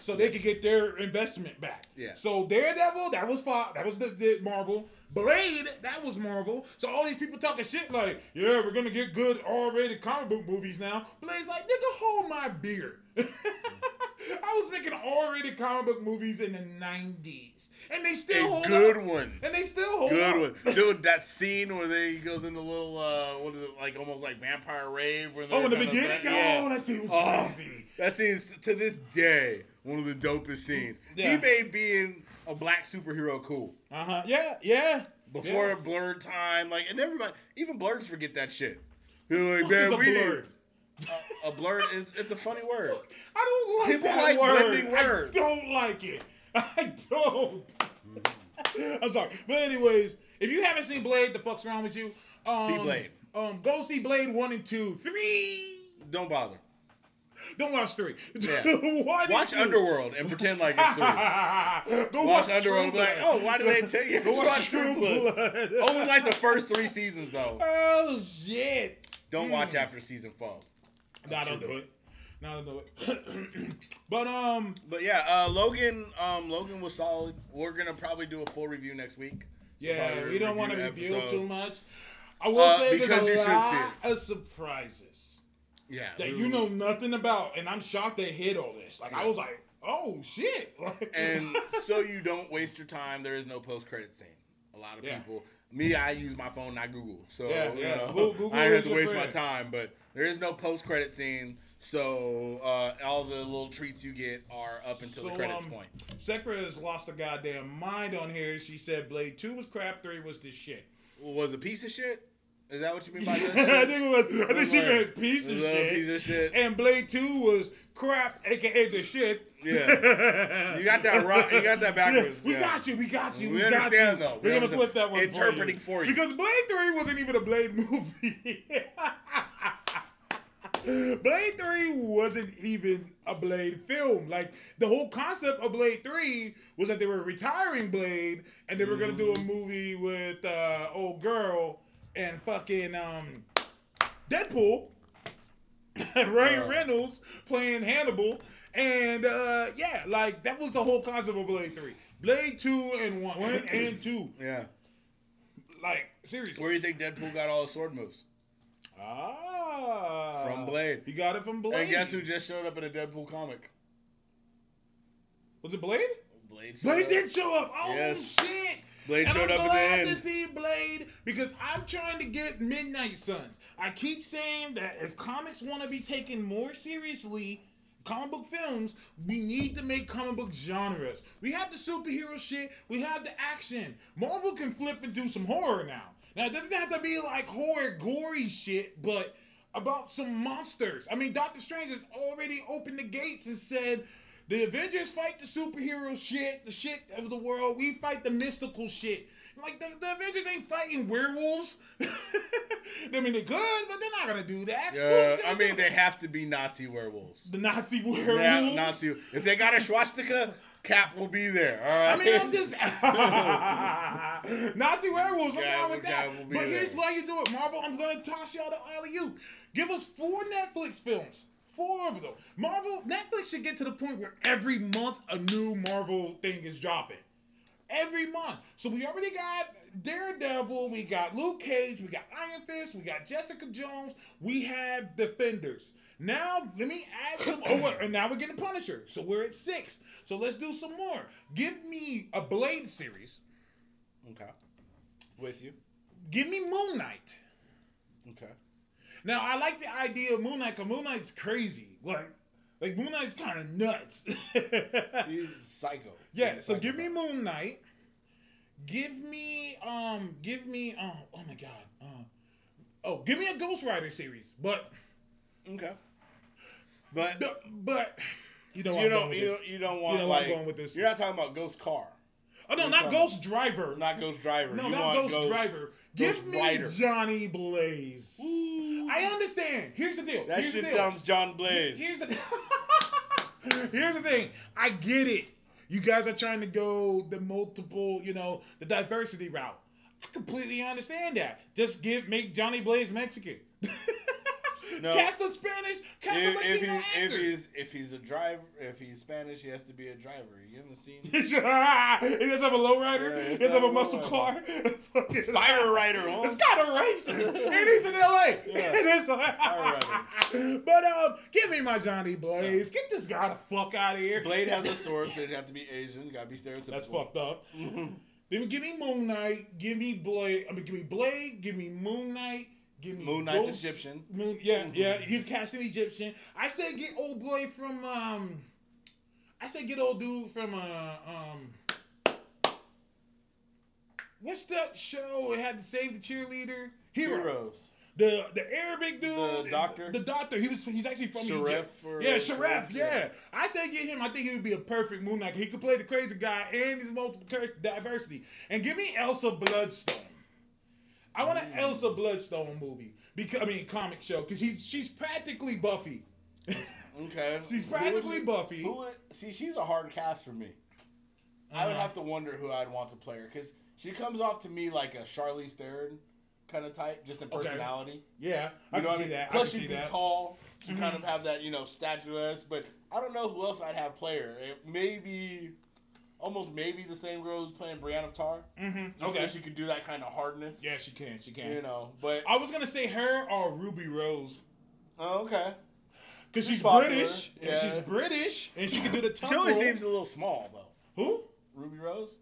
so they could get their investment back. Yeah. So Daredevil, that was Fox, that was the, the Marvel. Blade, that was Marvel. So all these people talking shit like, yeah, we're gonna get good R-rated comic book movies now. Blade's like, nigga, hold my beer. I was making R-rated comic book movies in the '90s, and they still And hold good up. ones. And they still hold Good up. one, dude. That scene where they he goes into little, uh, what is it, like almost like vampire rave? Where Oh, in the they're kinda- beginning? yeah. Oh, that scene was Oh, crazy. That scene's to this day one of the dopest scenes. Yeah. He made being a black superhero cool Uh huh. Yeah, yeah. before yeah. blurred time. Like, and everybody, even blurs forget that shit. They're like, man, we blurred? A, a blurred is it's a funny word. I don't like People that like word. blending words. I don't like it. I don't. I'm sorry, but anyways, if you haven't seen Blade, the fuck's wrong with you? Um, See Blade. Um, go see Blade one and two, three. Don't bother. Don't watch three. Yeah. Watch. Underworld and pretend like it's three. Go Watch watch, Underworld True like, oh, why did they tell you? Go watch True Blood. Blood. Only like the first three seasons though. Oh shit. Don't watch after season four. Nah, don't do it. Nah, don't do it. but um, But yeah, uh, Logan. Um, Logan was solid. We're gonna probably do a full review next week. yeah, we don't want to review reveal too much. I will Uh, say there's a lot of surprises. Yeah, that you know nothing about, and I'm shocked they hit all this. Like I was like, oh shit! Like, And so you don't waste your time. There is no post credit scene. A lot of Yeah. people. Me, I use my phone, not Google. So Yeah, you know, Google- I have to waste my time. But there is no post credit scene. So uh, all the little treats you get are up until the credits um, point. Sekra has lost a goddamn mind on here. She said Blade Two was crap, Three was the shit. Was a piece of shit? Is that what you mean by I think it was. I think she meant piece of shit. piece of shit. And Blade Two was crap, aka the shit. Yeah. You got that right. You got that Yeah, backwards. we yeah. got you. We got you. We We, got you. though. We We're gonna flip that one Interpreting for for you. you. because Blade Three wasn't even a Blade movie. Blade Three wasn't even a Blade film. Like the whole concept of Blade Three was that they were retiring Blade and they were gonna do a movie with uh, old girl and fucking um, Deadpool. Ryan Reynolds playing Hannibal, and uh, yeah, like that was the whole concept of Blade Three, Blade Two and one, one and two. Yeah. Like seriously, Where do you think Deadpool got all his sword moves? ah, From Blade. He got it from Blade. And guess who just showed up in a Deadpool comic? was it? Blade. Blade. Blade up. did show up. Oh Yes. shit! Blade and showed I'm up at the glad end. to see Blade because I'm trying to get Midnight Suns. I keep saying that if comics want to be taken more seriously, comic book films, we need to make comic book genres. We have the superhero shit, we have the action. Marvel can flip and do some horror now. Now it doesn't have to be like horror, gory shit, but about some monsters. I mean, Doctor Strange has already opened the gates and said. The Avengers fight the superhero shit, the shit of the world. We fight the mystical shit. Like the, the Avengers ain't fighting werewolves. I mean, they could, but they're not gonna do that. Yeah, I mean they have to be Nazi werewolves. the Nazi Yeah, werewolves. Nazi. If they got a swastika, Cap will be there. All right. I mean, I'm just Nazi werewolves. I'm down with that. But here's there. why you do it, Marvel. I'm gonna toss y'all to all of you. Give us four Netflix films. Four of them. Marvel, Netflix should get to the point where every month a new Marvel thing is dropping. Every month. So we already got Daredevil, we got Luke Cage, we got Iron Fist, we got Jessica Jones, we have Defenders. Now let me add some. Oh, and now we're getting Punisher. So we're at six. So let's do some more. Give me a Blade series. okay. With you. Give me Moon Knight. Okay. Now I like the idea of Moon Knight because Moon Knight's crazy. Like, like Moon Knight's kind of nuts. He's psycho. yeah. He's So give me. Moon Knight. Give me um. Give me um. Oh my God. Uh, oh, give me a Ghost Rider series. But Okay. But but you where you don't you don't, you don't want where I'm like going with this. you're not talking about Ghost Car, Oh no, you're not Ghost Driver. not Ghost Driver. No, you not want Ghost, Driver. Give me Rider. Johnny Blaze. Ooh. I understand. Here's the deal. That Here's shit sounds John Blaze. Here's the Here's the thing. I get it. You guys are trying to go the multiple, you know, the diversity route. I completely understand that. Just give make Johnny Blaze Mexican. No. Cast a Spanish, cast a if, if, Latino he, if he's if he's a driver, if he's Spanish, he has to be a driver. You haven't seen he does have a lowrider. Yeah, he does have a a muscle car. Fucking- Fire Rider, huh? It's kind of racist. and he's in LA. Yeah. It is. Fire but um, give me my Johnny Blaze. Get this guy the fuck out of here. Blade has a sword, so it'd have to be Asian. Gotta be stereotypical. That's fucked up. Then give me Moon Knight. Give me Blade. I mean, give me Blade. Give me Moon Knight. Give me Moon Knight's Ghost- Egyptian. Moon, yeah, yeah. You cast an Egyptian. I said get old boy from um. I said get old dude from uh um. What's that show? It had to save the cheerleader. Hero. Heroes. The the Arabic dude, The doctor? the doctor. He was he's actually from Sharef Egypt. yeah, Sharef, Sharef. Yeah. yeah. I say get him. I think he would be a perfect Moon Knight. He could play the crazy guy and his multiple diversity. And give me Elsa Bloodstone. I want an Elsa Bloodstone movie because I mean comic show because he's she's practically Buffy. Okay. She's Who practically you- Buffy. Who would, see, she's a hard cast for me. I would Uh-huh. have to wonder who I'd want to play her because she comes off to me like a Charlize Theron kind of type, just in Okay. personality. Yeah, I You know what I mean? that. I Plus, can she'd be that. tall. She kind Mm-hmm. of have that, you know, statuesque. But I don't know who else I'd have play her. Maybe, almost maybe the same girl who's playing Brienne of Tarth. hmm Just Okay. 'cause she could do that kind of hardness. Yeah, she can. She can. You know, but I was gonna say her or Ruby Rose. oh, okay. Cause she's, popular, British, and she's British, and she can do the tough She only role. seems a little small though. Who? Ruby Rose.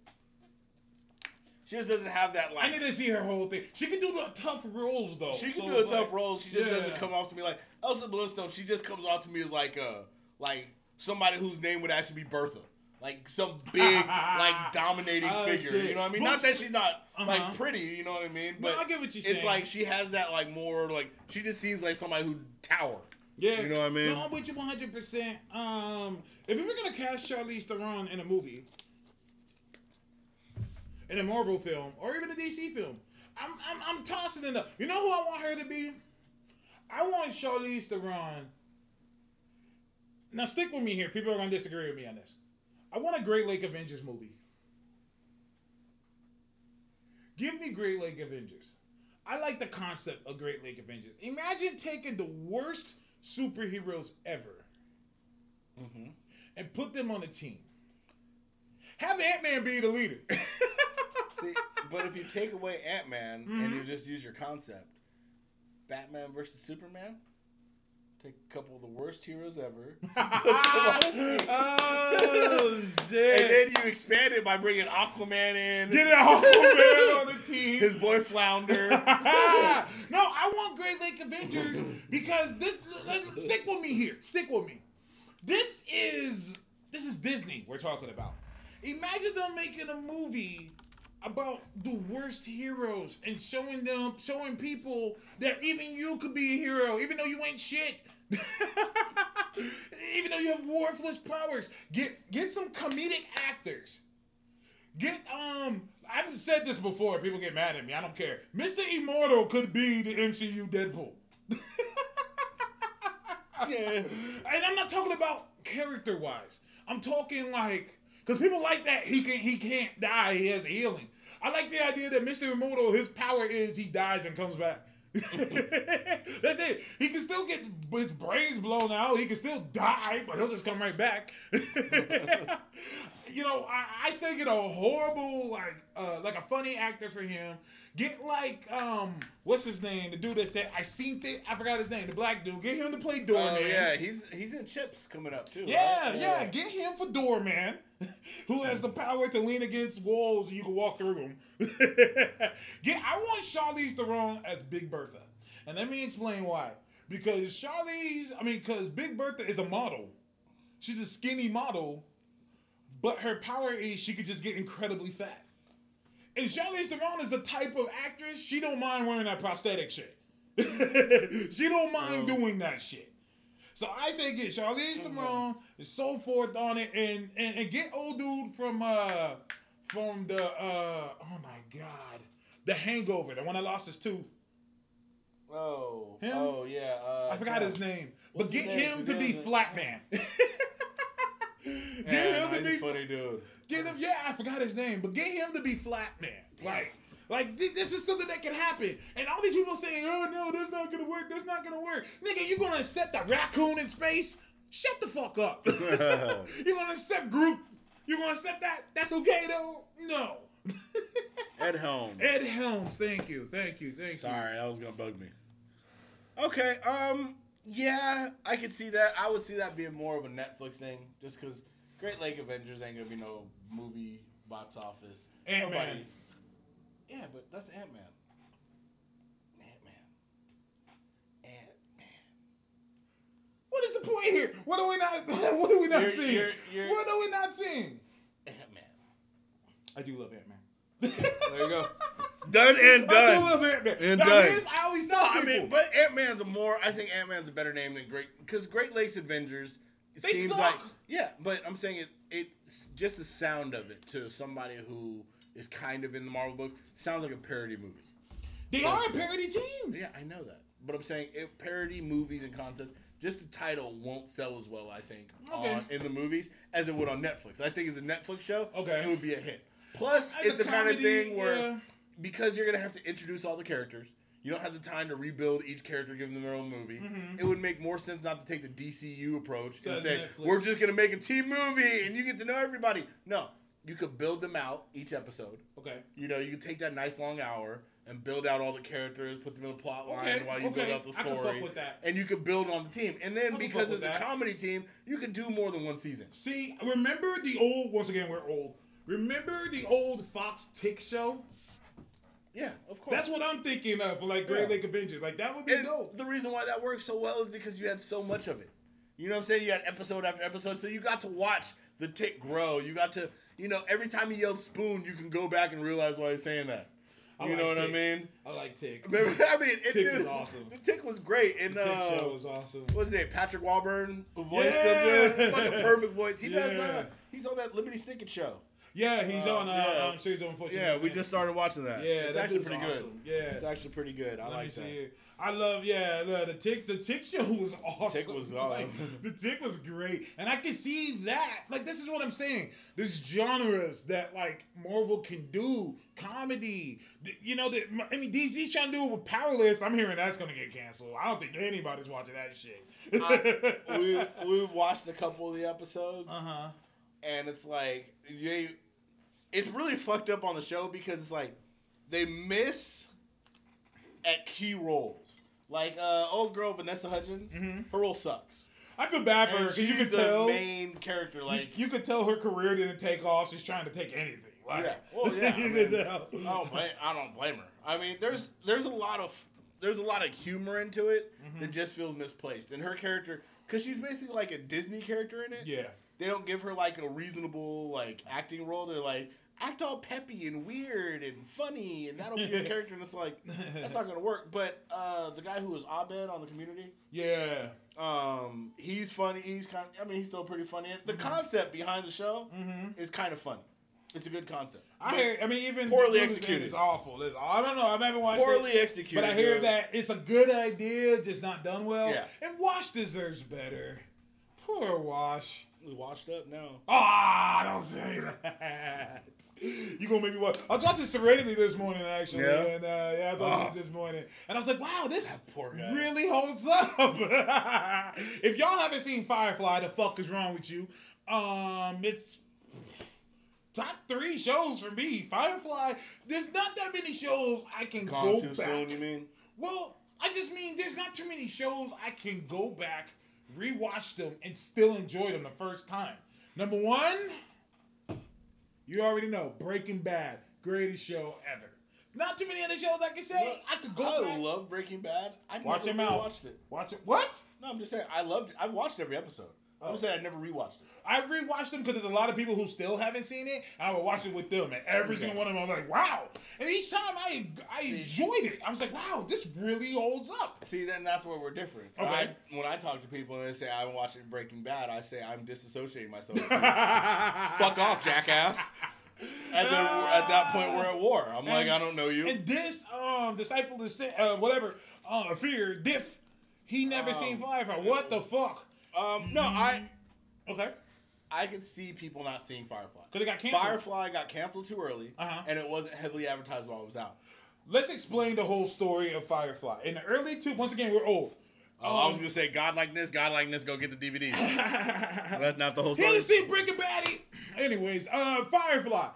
She just doesn't have that like. I need to see her whole thing. She can do the tough roles though. She can So do the tough like- role. She just Yeah. doesn't come off to me like Elsa Bloodstone. She just comes off to me as like a like somebody whose name would actually be Bertha, like some big like dominating Oh, figure. shit. You know what I mean? Well, Not that she's not Uh-huh. like pretty. You know what I mean? No, But I get what you're It's saying. like she has that like more like she just seems like somebody who tower. Yeah, You know what I mean? No, I'm with you 100. percent Um, if we were gonna cast Charlize Theron in a movie, in a Marvel film, or even a DC film, I'm I'm, I'm tossing it up. You know who I want her to be? I want Charlize Theron. Now stick with me here. People are gonna disagree with me on this. I want a Great Lake Avengers movie. Give me Great Lake Avengers. I like the concept of Great Lake Avengers. Imagine taking the worst superheroes ever Mm-hmm. and put them on a team. Have Ant Man be the leader. See, but if you take away Ant Man Mm-hmm. and you just use your concept, Batman versus Superman, take a couple of the worst heroes ever, oh shit! and then you expand it by bringing Aquaman in, Get it all man on the team. his boy Flounder. no, I want Great Lake Avengers because this. Stick with me here. Stick with me. This is this is Disney we're talking about. Imagine them making a movie about the worst heroes and showing them, showing people that even you could be a hero, even though you ain't shit. even though you have worthless powers, get get some comedic actors. Get um I've said this before, people get mad at me. I don't care. Mr. Immortal could be the MCU Deadpool. yeah. And I'm not talking about character wise. I'm talking like because people like that he can he can't die, he has healing. I like the idea that Mr. Immortal, his power is he dies and comes back. That's it. He can still get his brains blown out. He can still die, but he'll just come right back. you know, I, I say get a horrible, like, uh, like a funny actor for him. Get like, um, what's his name? The dude that said I seen it. I forgot his name. The black dude. Get him to play Doorman. Oh yeah, he's he's in Chips coming up too. Yeah, right? yeah, Get him for Doorman, who has the power to lean against walls and you can walk through them. Get, I want Charlize Theron as Big Bertha, and let me explain why. Because Charlize, I mean, because Big Bertha is a model. She's a skinny model, but her power is she could just get incredibly fat. And Charlize Theron is the type of actress she don't mind wearing that prosthetic shit. she don't mind doing that shit. So I say get Charlize Theron, and so forth on it, and, and and get old dude from uh from the uh oh my god, the Hangover, the one that lost his tooth. Oh, Him? oh yeah. Uh, I forgot his name, but get name? him His to name be is- Flatman. Yeah, get him no, to be funny dude. Get him, yeah, I forgot his name, but get him to be Flatman. Like, like thi- this is something that can happen. And all these people saying, "Oh no, that's not gonna work. That's not gonna work." Nigga, you gonna accept the raccoon in space? Shut the fuck up. you gonna accept group? You gonna accept that? That's okay though. No. Ed Helms. Ed Helms, thank you, thank you, thank you. Sorry, that was gonna bug me. Okay, um, yeah, I could see that. I would see that being more of a Netflix thing, just because Great Lake Avengers ain't gonna be no movie box office. Ant-Man. Nobody- Yeah, but that's Ant Man. Ant Man. Ant Man. What is the point here? What are we not? What are we not You're- seeing? you're- you're- what are we not seeing? Ant Man. I do love Ant Man. There you go. done and done. I do done. love Ant Man. And Now, done. here's- I always tell No, I mean, but Ant Man's a more. I think Ant Man's a better name than Great because Great Lakes Avengers. It They seems suck. like yeah, but I'm saying it. It's just the sound of it to somebody who is kind of in the Marvel books sounds like a parody movie. They are a parody team. Yeah, I know that, but I'm saying it, parody movies and concepts. Just the title won't sell as well, I think, Okay. on, in the movies as it would on Netflix. I think as a Netflix show, Okay. it would be a hit. Plus, As it's a the kind of thing where yeah. because you're gonna have to introduce all the characters. You don't have the time to rebuild each character, give them their own movie. Mm-hmm. It would make more sense not to take the DCU approach and say Netflix. we're just gonna make a team movie and you get to know everybody. No, you could build them out each episode. Okay. You know, you could take that nice long hour and build out all the characters, put them in the plot line Okay, while you build out the I can fuck story. And you could build on the team. And then because it's a comedy team, you could do more than one season. See, remember the old? Once again, we're old. Remember the old Fox Tick show? Yeah, of course. That's what I'm thinking of like Great Yeah. Lake Avengers. Like that would be And dope. the reason why that works so well is because you had so much of it. You know what I'm saying? You had episode after episode, so you got to watch the tick grow. You got to, you know, every time he yelled spoon, you can go back and realize why he's saying that. I You like know what I mean? I like Tick. Remember, I mean, it, Tick dude, was awesome. The tick was great, and Tick uh, show was awesome. what's his name? Patrick Warburton, who voiced Yeah. him. Fucking perfect voice. He does. Uh, he's on that Lemony Snicket show. Yeah, he's Uh, on uh, yeah. um, series on. Yeah, we just started watching that. Yeah, it's that actually pretty awesome. good. Yeah. It's actually pretty good. I Let me like see that. It. I love, yeah, the, the tick. The tick show was awesome. Tick was like, the tick was great, and I can see that. Like, this is what I'm saying. There's genres that like Marvel can do, comedy. You know, that I mean, DC's trying to do it with Powerless. I'm hearing that's gonna get canceled. I don't think anybody's watching that shit. I, we we've watched a couple of the episodes, uh huh. and it's like they, it's really fucked up on the show because it's like they miss at key roles. Like uh, old girl Vanessa Hudgens, her role sucks. I feel bad for her because you she's could the tell. main character. Like you, you could tell her career didn't take off. She's trying to take anything. Like, Yeah. Well, yeah, I mean. I don't blame. I don't blame her. I mean, there's there's a lot of there's a lot of humor into it Mm-hmm. that just feels misplaced. And her character, because she's basically like a Disney character in it. Yeah. They don't give her like a reasonable like acting role. They're like act all peppy and weird and funny, and that'll be your character. And it's like that's not gonna work. But uh, the guy who was Abed on the Community, Yeah. um, he's funny. He's kind. Of, I mean, he's still pretty funny. The Mm-hmm. concept behind the show is kind of funny. It's a good concept. I But- hear. I mean, even Poorly executed. It's awful. It's, I don't know. I haven't watched poorly it, executed. but I hear that it's a good idea, just not done well. Yeah. And Wash deserves better. Poor Wash. Washed up now. Ah, don't say that. You gonna make me watch? I watching Serenity this morning, actually, Yeah? and uh, yeah, I Oh. it this morning, and I was like, "Wow, this really holds up." if y'all haven't seen Firefly, the fuck is wrong with you? Um, it's top three shows for me. Firefly. There's not that many shows I can Gone go too back. soon, you mean? Well, I just mean there's not too many shows I can go back, rewatch them, and still enjoy them the first time. Number one, you already know Breaking Bad, greatest show ever. Not too many other shows I can say. I could go I back. love Breaking Bad. I Watch never your mouth. watched it. Watch it. What? No, I'm just saying I loved it. I've watched every episode. I'm Oh. just saying I never rewatched it. I rewatched them because there's a lot of people who still haven't seen it, and I would watch it with them. And every single one of them, I was like, "Wow!" And each time I I enjoyed it. I was like, "Wow, this really holds up." See, then that's where we're different. Okay. I, when I talk to people and they say I'm watching Breaking Bad, I say I'm disassociating myself. Fuck off, jackass. At, the, at that point, we're at war. I'm like, I don't know you. And this um disciple uh, whatever, uh, fear, diff, he never Um, seen Firefly. What the fuck? Um, no, I Okay, I could see people not seeing Firefly. because it got canceled. Firefly got canceled too early, Uh-huh. and it wasn't heavily advertised while it was out. Let's explain the whole story of Firefly. In the early two, once again, we're old. Oh, I was Um, gonna say God likeness, God likeness. Go get the DVD. That's not the whole story. seen Breaking Bad. Anyways, uh, Firefly.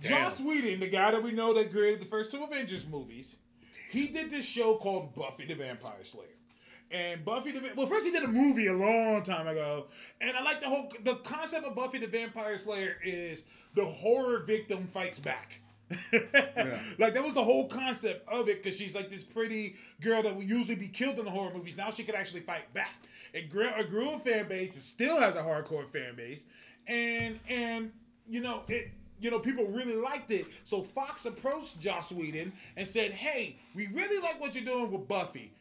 Damn. Joss Whedon, the guy that we know that created the first two Avengers movies, he did this show called Buffy the Vampire Slayer. And Buffy the well, first he did a movie a long time ago, and I like the whole the concept of Buffy the Vampire Slayer is the horror victim fights back. Like that was the whole concept of it because she's like this pretty girl that would usually be killed in the horror movies. Now she could actually fight back. It grew, it grew a fan base. It still has a hardcore fan base, and and you know it. You know, people really liked it. So Fox approached Joss Whedon and said, "Hey, we really like what you're doing with Buffy.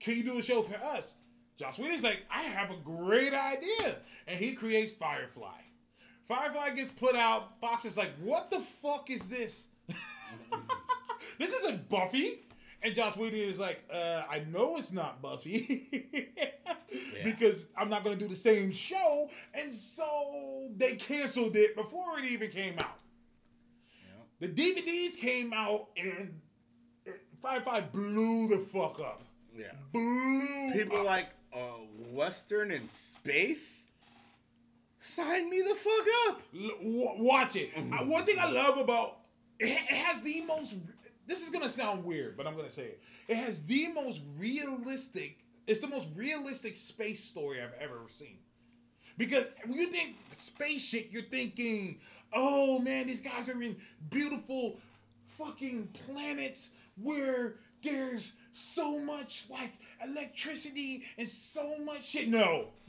Can you do a show for us?" Joss Whedon's like, "I have a great idea," and he creates Firefly. Firefly gets put out. Fox is like, "What the fuck is this?" this isn't Buffy. And Joss Whedon is like, uh, I know it's not Buffy because I'm not going to do the same show. And so they canceled it before it even came out. The DVDs came out and Firefly blew the fuck up. Yeah. Blew People up. like uh, Western in space. Sign me the fuck up. L- w- watch it. Uh, one thing I love about it, it has the most. This is gonna sound weird, but I'm gonna say it. It has the most realistic. It's the most realistic space story I've ever seen. Because when you think space shit, you're thinking, oh man, these guys are in beautiful fucking planets where there's so much like electricity and so much shit. No.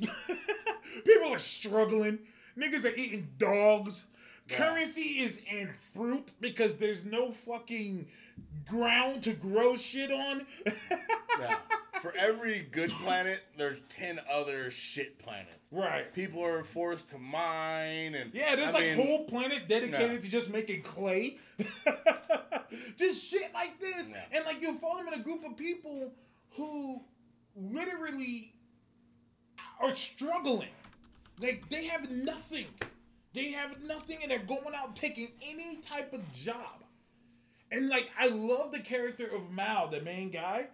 People are struggling. Niggas are eating dogs. Currency is in fruit because there's no fucking ground to grow shit on. Yeah. For every good planet, there's ten other shit planets. right. People are forced to mine and Yeah, there's I like mean, whole planets dedicated No. to just making clay. just shit like this. Yeah. And like you fall in a group of people who literally are struggling. Like they have nothing. They have nothing and they're going out taking any type of job. And like I love the character of Mal, the main guy,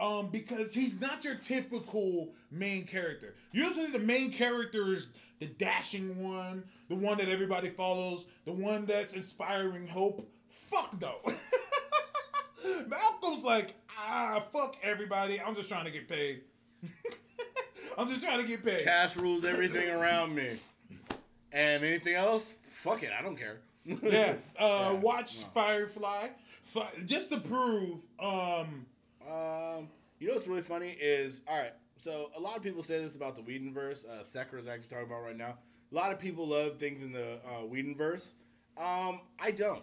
um, because he's not your typical main character. Usually the main character is the dashing one, the one that everybody follows, the one that's inspiring hope. Fuck though. Malcolm's like, ah, fuck everybody. I'm just trying to get paid. I'm just trying to get paid. cash rules everything around me. And anything else? Fuck it, I don't care. yeah. Uh, Yeah, watch no. Firefly. Just to prove, um, Um, you know what's really funny is all right. So a lot of people say this about the Whedonverse. Uh, Sekra is actually talking about right now. A lot of people love things in the uh, Whedonverse. Um, I don't.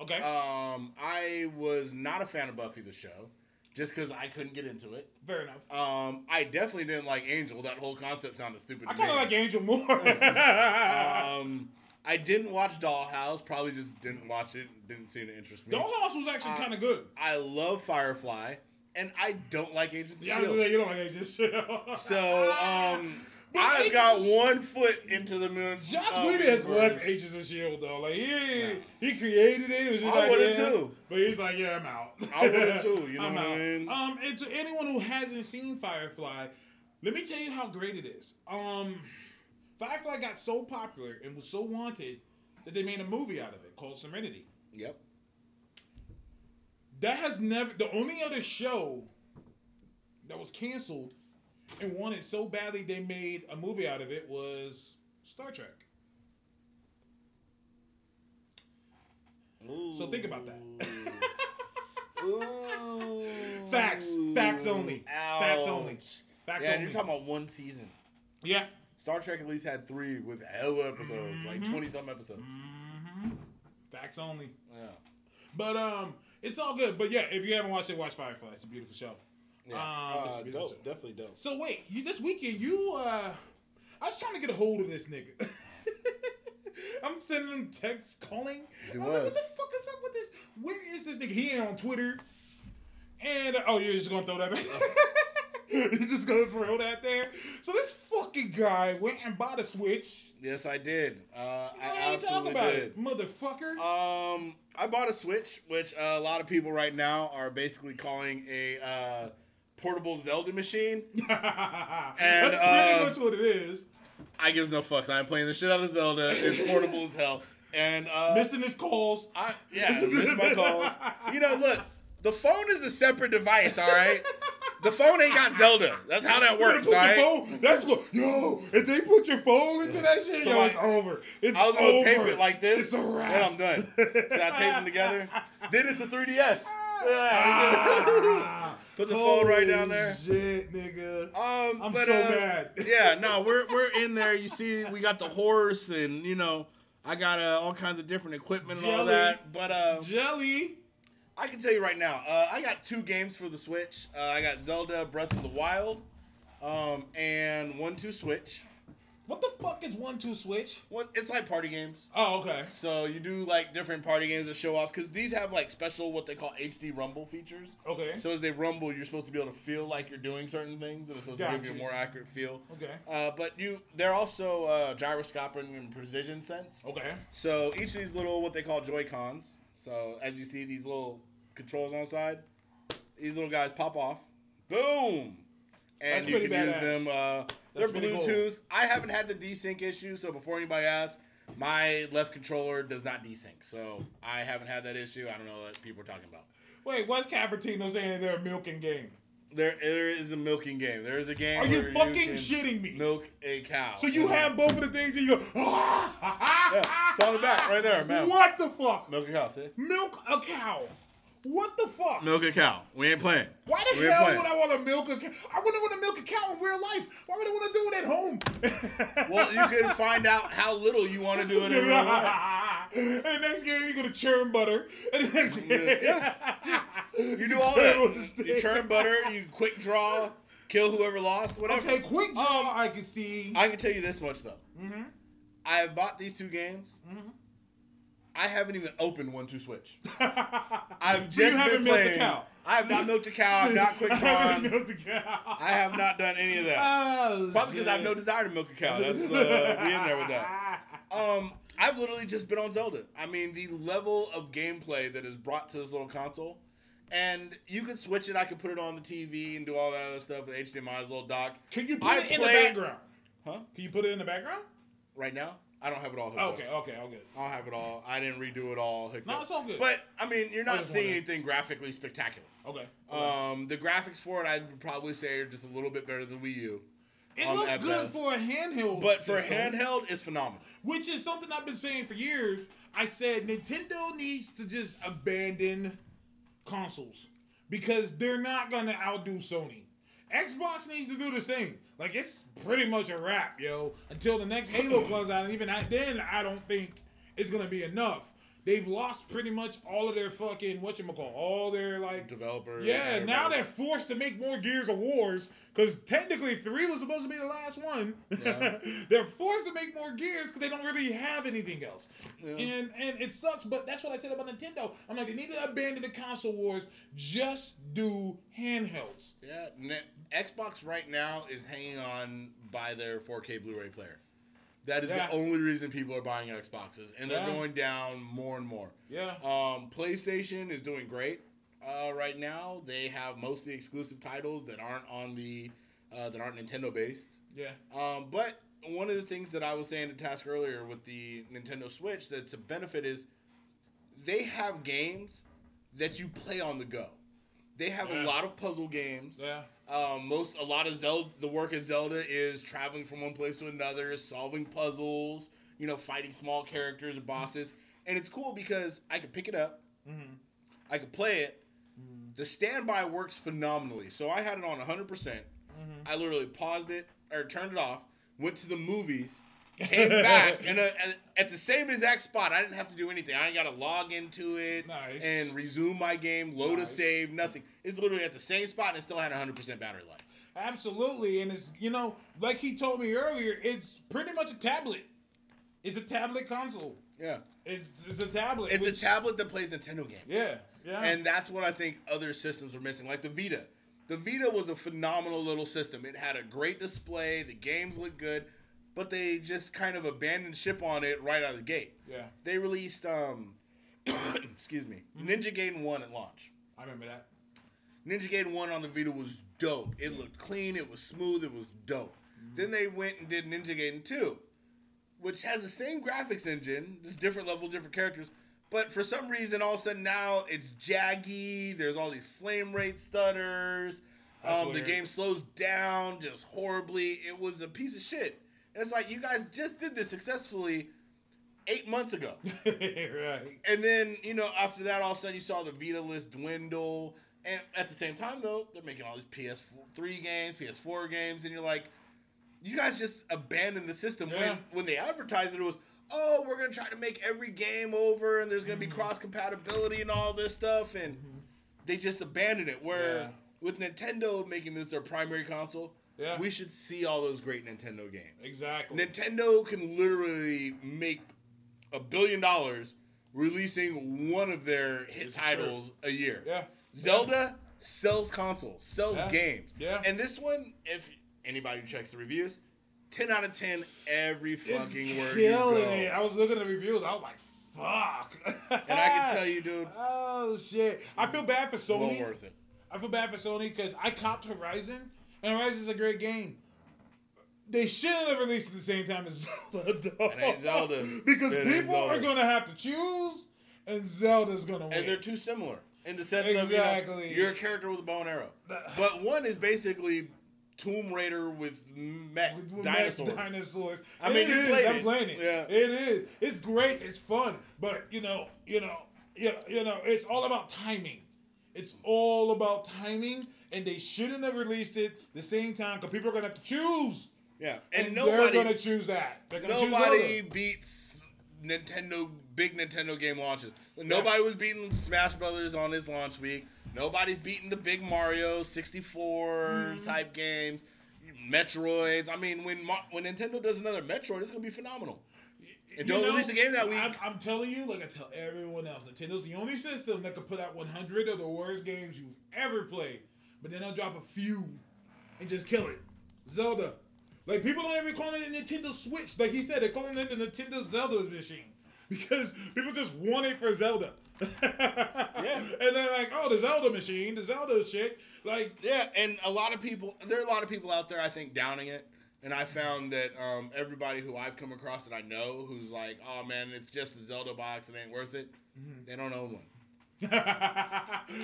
okay. Um, I was not a fan of Buffy the show, just because I couldn't get into it. Fair enough. Um, I definitely didn't like Angel. That whole concept sounded stupid. I kind of like Angel more. Um, I didn't watch Dollhouse. Probably just didn't watch it. Didn't seem to interest me. Dollhouse was actually Uh, kind of good. I love Firefly, and I don't like Agents of Yeah, you don't like Angel shit. So, um, I've Agents got of- one foot into the moon. Joss uh, Whedon has left Agents of Shield though. Like he he created it. It was just I like would've yeah. too. But he's like, yeah, I'm out. I would've too, you know I'm what I mean? Um, and to anyone who hasn't seen Firefly, let me tell you how great it is. Um, Firefly got so popular and was so wanted that they made a movie out of it called Serenity. Yep. That has never the only other show that was canceled and wanted so badly they made a movie out of it was Star Trek. So think about that. Ooh. Facts. Facts only. Facts only. Facts Yeah, only. you're talking about one season. yeah. Star Trek at least had three with hella episodes, like Mm-hmm. twenty some episodes. hmm Facts only. Yeah. But um, it's all good. But yeah, if you haven't watched it, watch Firefly. It's a beautiful show. Yeah. Um, uh, beautiful dope. show. Definitely dope. So wait, you this weekend you uh, I was trying to get a hold of this nigga. I'm sending him texts, calling. He I was like, what the fuck is up with this? Where is this nigga? He ain't on Twitter. And oh, you're just gonna throw that back. You're just gonna throw that there. So this fucking guy went and bought a Switch. Yes, I did. Uh, I ain't talk absolutely about did. it, motherfucker. Um, I bought a Switch, which uh, a lot of people right now are basically calling a uh, portable Zelda machine. And, pretty uh, much what it is. I gives no fucks. I'm playing the shit out of Zelda. It's portable as hell. And uh, Missing his calls. I yeah, miss my calls. You know, look, the phone is a separate device. All right, the phone ain't got Zelda. That's how that works. put All your phone. That's what. Yo, if they put your phone into that shit, yo, it's over. It's I was gonna over. tape it like this, It's a wrap. and I'm done. So I tape them together. Did it to 3ds. Ah, Put the phone right down there. Shit, nigga. Um, I'm but, so uh, mad. yeah, no, we're we're in there. You see, we got the horse, and you know, I got uh, all kinds of different equipment and all that. But uh, Jelly. I can tell you right now, uh, I got two games for the Switch. Uh, I got Zelda Breath of the Wild, um, and one two Switch. What the fuck is one two switch? One, it's like party games. Oh, okay. So you do like different party games to show off because these have like special what they call HD rumble features. Okay. So as they rumble, you're supposed to be able to feel like you're doing certain things, and it's supposed to give you a more accurate feel. Okay. Uh, but you, they're also uh, gyroscopic and precision sense. Okay. So each of these little what they call Joy Cons. So as you see these little controls on the side, these little guys pop off. Boom. And That's you can use them. Uh, they're pretty cool. Bluetooth. I haven't had the desync issue, so before anybody asks, my left controller does not desync. So I haven't had that issue. I don't know what people are talking about. Wait, what's Capertino saying they're a milking game? There, there is a milking game. There is a game. Are you fucking can shitting me? Milk a cow. So you have both of the things and you go, Yeah, it's on the back right there, man. What the fuck? Milk a cow. See? Milk a cow. What the fuck? Milk a cow. We ain't playing. Why the we hell would I want to milk a cow? I wouldn't want to milk a cow in real life. Why would I want to do it at home? Well, you can find out how little you want to do it in real life. and the next game, you go to churn butter. And the next game, Yeah. You do all turn with the that. You churn butter. You quick draw. Kill whoever lost. Whatever. Okay, quick draw. I can see. I can tell you this much though. Mhm. I have bought these two games. Mm-hmm. I haven't even opened one to switch. I've just you been haven't the playing. cow. I have not milked a cow. I've not quick drawn. the. I have not done any of that. Oh, Probably because I have no desire to milk a cow. That's uh, we in there with that. Um, I've literally just been on Zelda. I mean, the level of gameplay that is brought to this little console, and you can switch it. I can put it on the TV and do all that other stuff with HDMI's little dock. Can you put I it in the background? Huh? Can you put it in the background? Right now, I don't have it all hooked up. Okay, okay, all good. I don't have it all. I didn't redo it all. Hooked No, up. it's all good. But I mean, you're not seeing wondering. anything graphically spectacular. Okay. okay. Um, the graphics for it, I'd probably say, are just a little bit better than Wii U. it um, looks good best. for a handheld. But for system, handheld, it's phenomenal. which is something I've been saying for years. I said Nintendo needs to just abandon consoles because they're not gonna outdo Sony. Xbox needs to do the same. Like it's pretty much a wrap, yo. Until the next Halo comes out, and even then, I don't think it's gonna be enough. They've lost pretty much all of their fucking what you call all their like developers. Yeah, now they're forced to make more Gears of Wars because technically three was supposed to be the last one. Yeah. they're forced to make more Gears because they don't really have anything else, Yeah. and and it sucks. But that's what I said about Nintendo. I'm like, they need to abandon the console wars. Just do handhelds. Yeah, Xbox right now is hanging on by their 4K Blu-ray player. That is Yeah. the only reason people are buying Xboxes, and they're Yeah. going down more and more. Yeah. Um, PlayStation is doing great uh, right now. They have mostly exclusive titles that aren't on the uh, that aren't Nintendo based. Yeah. Um, but one of the things that I was saying to Task earlier with the Nintendo Switch that's a benefit is they have games that you play on the go. They have Yeah. a lot of puzzle games. Yeah. Um, most a lot of Zelda the work of Zelda is traveling from one place to another, solving puzzles, you know, fighting small characters or bosses. And it's cool because I could pick it up, mm-hmm. I could play it. Mm-hmm. The standby works phenomenally. So I had it on 100%. Mm-hmm. I literally paused it or turned it off, went to the movies, came back, and uh, at, at the same exact spot, I didn't have to do anything. I ain't got to log into it Nice. and resume my game, load a save, nothing. It's literally at the same spot and it still had 100% battery life. Absolutely, and it's you know, like he told me earlier, it's pretty much a tablet. It's a tablet console. Yeah. It's, it's a tablet. It's which- a tablet that plays Nintendo games. Yeah. Yeah. And that's what I think other systems are missing, like the Vita. The Vita was a phenomenal little system. It had a great display, the games looked good, but they just kind of abandoned ship on it right out of the gate. yeah. They released, um, excuse me, Ninja Gaiden 1 at launch. I remember that. Ninja Gaiden 1 on the Vita was dope. It looked clean, it was smooth, it was dope. Then they went and did Ninja Gaiden 2, which has the same graphics engine, just different levels, different characters. But for some reason, all of a sudden now it's jaggy. There's all these frame rate stutters. Um, the game slows down just horribly. It was a piece of shit. It's like you guys just did this successfully eight months ago. right. And then, you know, after that, all of a sudden you saw the Vita list dwindle. And at the same time, though, they're making all these PS3 games, PS4 games, and you're like, you guys just abandoned the system. Yeah. When when they advertised it, it was, oh, we're going to try to make every game over, and there's going to Mm-hmm. be cross compatibility and all this stuff. And they just abandoned it. Where Yeah. with Nintendo making this their primary console, Yeah. we should see all those great Nintendo games. Exactly. Nintendo can literally make a billion dollars releasing one of their hit is titles a year. Yeah. Zelda sells consoles, sells Yeah. games. Yeah. And this one, if anybody checks the reviews, 10 out of 10 every It's fucking word you killing go. it. I was looking at the reviews. I was like, fuck. And I can tell you, dude, Oh shit! I feel bad for Sony. well worth it. I feel bad for Sony because I copped Horizon, and Rise is a great game. They shouldn't have released at the same time as Zelda. It Zelda. because It people are gonna have to choose, and Zelda's gonna win. And they're too similar in the sense of you know, Exactly. you're a character with a bow and arrow. But one is basically Tomb Raider with mech With- with dinosaurs. dinosaurs. I mean, It you is. played I'm it. playing it. Yeah. It is. It's great. It's fun. But you know, you know, you know, you know, it's all about timing. It's all about timing, and they shouldn't have released it the same time because people are gonna have to choose, Yeah, and, and, they're gonna choose that. They're gonna choose nobody Zelda. beats Nintendo big Nintendo game launches. Nobody was beating Smash Brothers on its launch week. Nobody's beating the big Mario 64 mm-hmm. type games, Metroids. I mean, when when Nintendo does another Metroid, it's gonna be phenomenal. And don't You know, release a game that week. I'm, I'm telling you, like I tell everyone else, Nintendo's the only system that could put out 100 of the worst games you've ever played, but then they'll drop a few and just kill it. Zelda. Like people don't even call it a Nintendo Switch. Like he said, they're calling it the Nintendo Zelda machine because people just want it for Zelda. yeah. And they're like, oh, the Zelda machine, the Zelda shit. Like, Yeah, and a lot of people, there are a lot of people out there, I think, downing it. And I found that um, everybody who I've come across that I know who's like, oh man, it's just the Zelda box, it ain't worth it. They don't own one.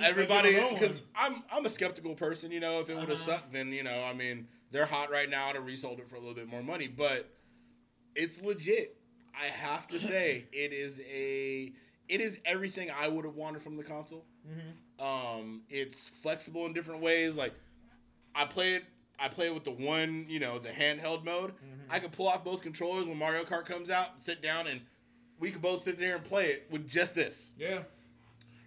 Everybody, Like, they don't because I'm I'm a skeptical person. You know, if it would have Uh-huh. sucked, then you know, I mean, they're hot right now to resold it for a little bit more money, but it's legit. I have to say, it is a it is everything I would have wanted from the console. Um, it's flexible in different ways. Like I play it, I play it with the one, you know, the handheld mode. I can pull off both controllers when Mario Kart comes out, and sit down, and we can both sit there and play it with just this. yeah.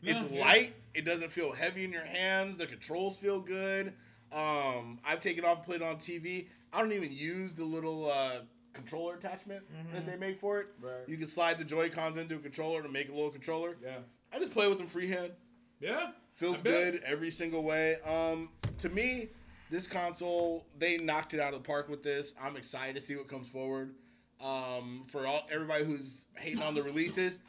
It's yeah. light. It doesn't feel heavy in your hands. The controls feel good. Um, I've taken off and played it on TV. I don't even use the little uh, controller attachment that they make for it. Right. You can slide the Joy Cons into a controller to make a little controller. Yeah. I just play with them freehand. Yeah. Feels good every single way. Um, to me, this console they knocked it out of the park with this. I'm excited to see what comes forward. Um, for all everybody who's hating on the releases,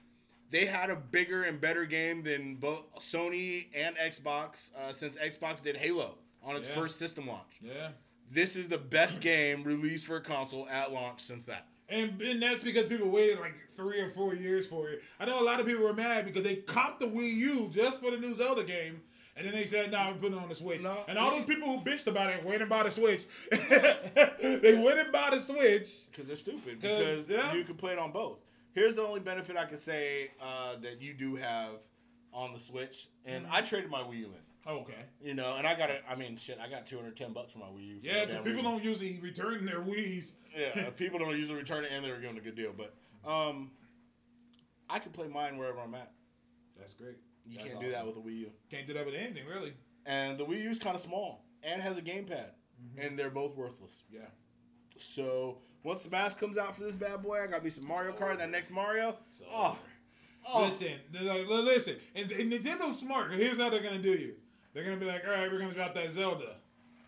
they had a bigger and better game than both Sony and Xbox uh, since Xbox did Halo on its Yeah. first system launch. Yeah. This is the best game released for a console at launch since that. And, and that's because people waited like three or four years for it. I know a lot of people were mad because they copped the Wii U just for the new Zelda game. And then they said, nah, we're putting it on the Switch. No. and all those people who bitched about it went and bought a Switch. they went and bought a Switch. Because they're stupid. Because yeah. you can play it on both. Here's the only benefit I can say uh, that you do have on the Switch, and Mm-hmm. I traded my Wii U in. Okay. You know, and I got it. I mean, shit, I got 210 bucks for my Wii U. Yeah, because people reason. don't usually return their Wii's. Yeah, people don't usually return it, and they're getting a good deal. But um, I can play mine wherever I'm at. That's great. You That's can't do that with a Wii U. Can't do that with anything, really. And the Wii U's kind of small and has a gamepad, Mm-hmm. and they're both worthless. Yeah. So once Smash comes out for this bad boy, I got me some Mario Kart. That next Mario, So, oh, oh, Listen, like, listen, and, and Nintendo's smart. Here's how they're gonna do you. They're gonna be like, all right, we're gonna drop that Zelda.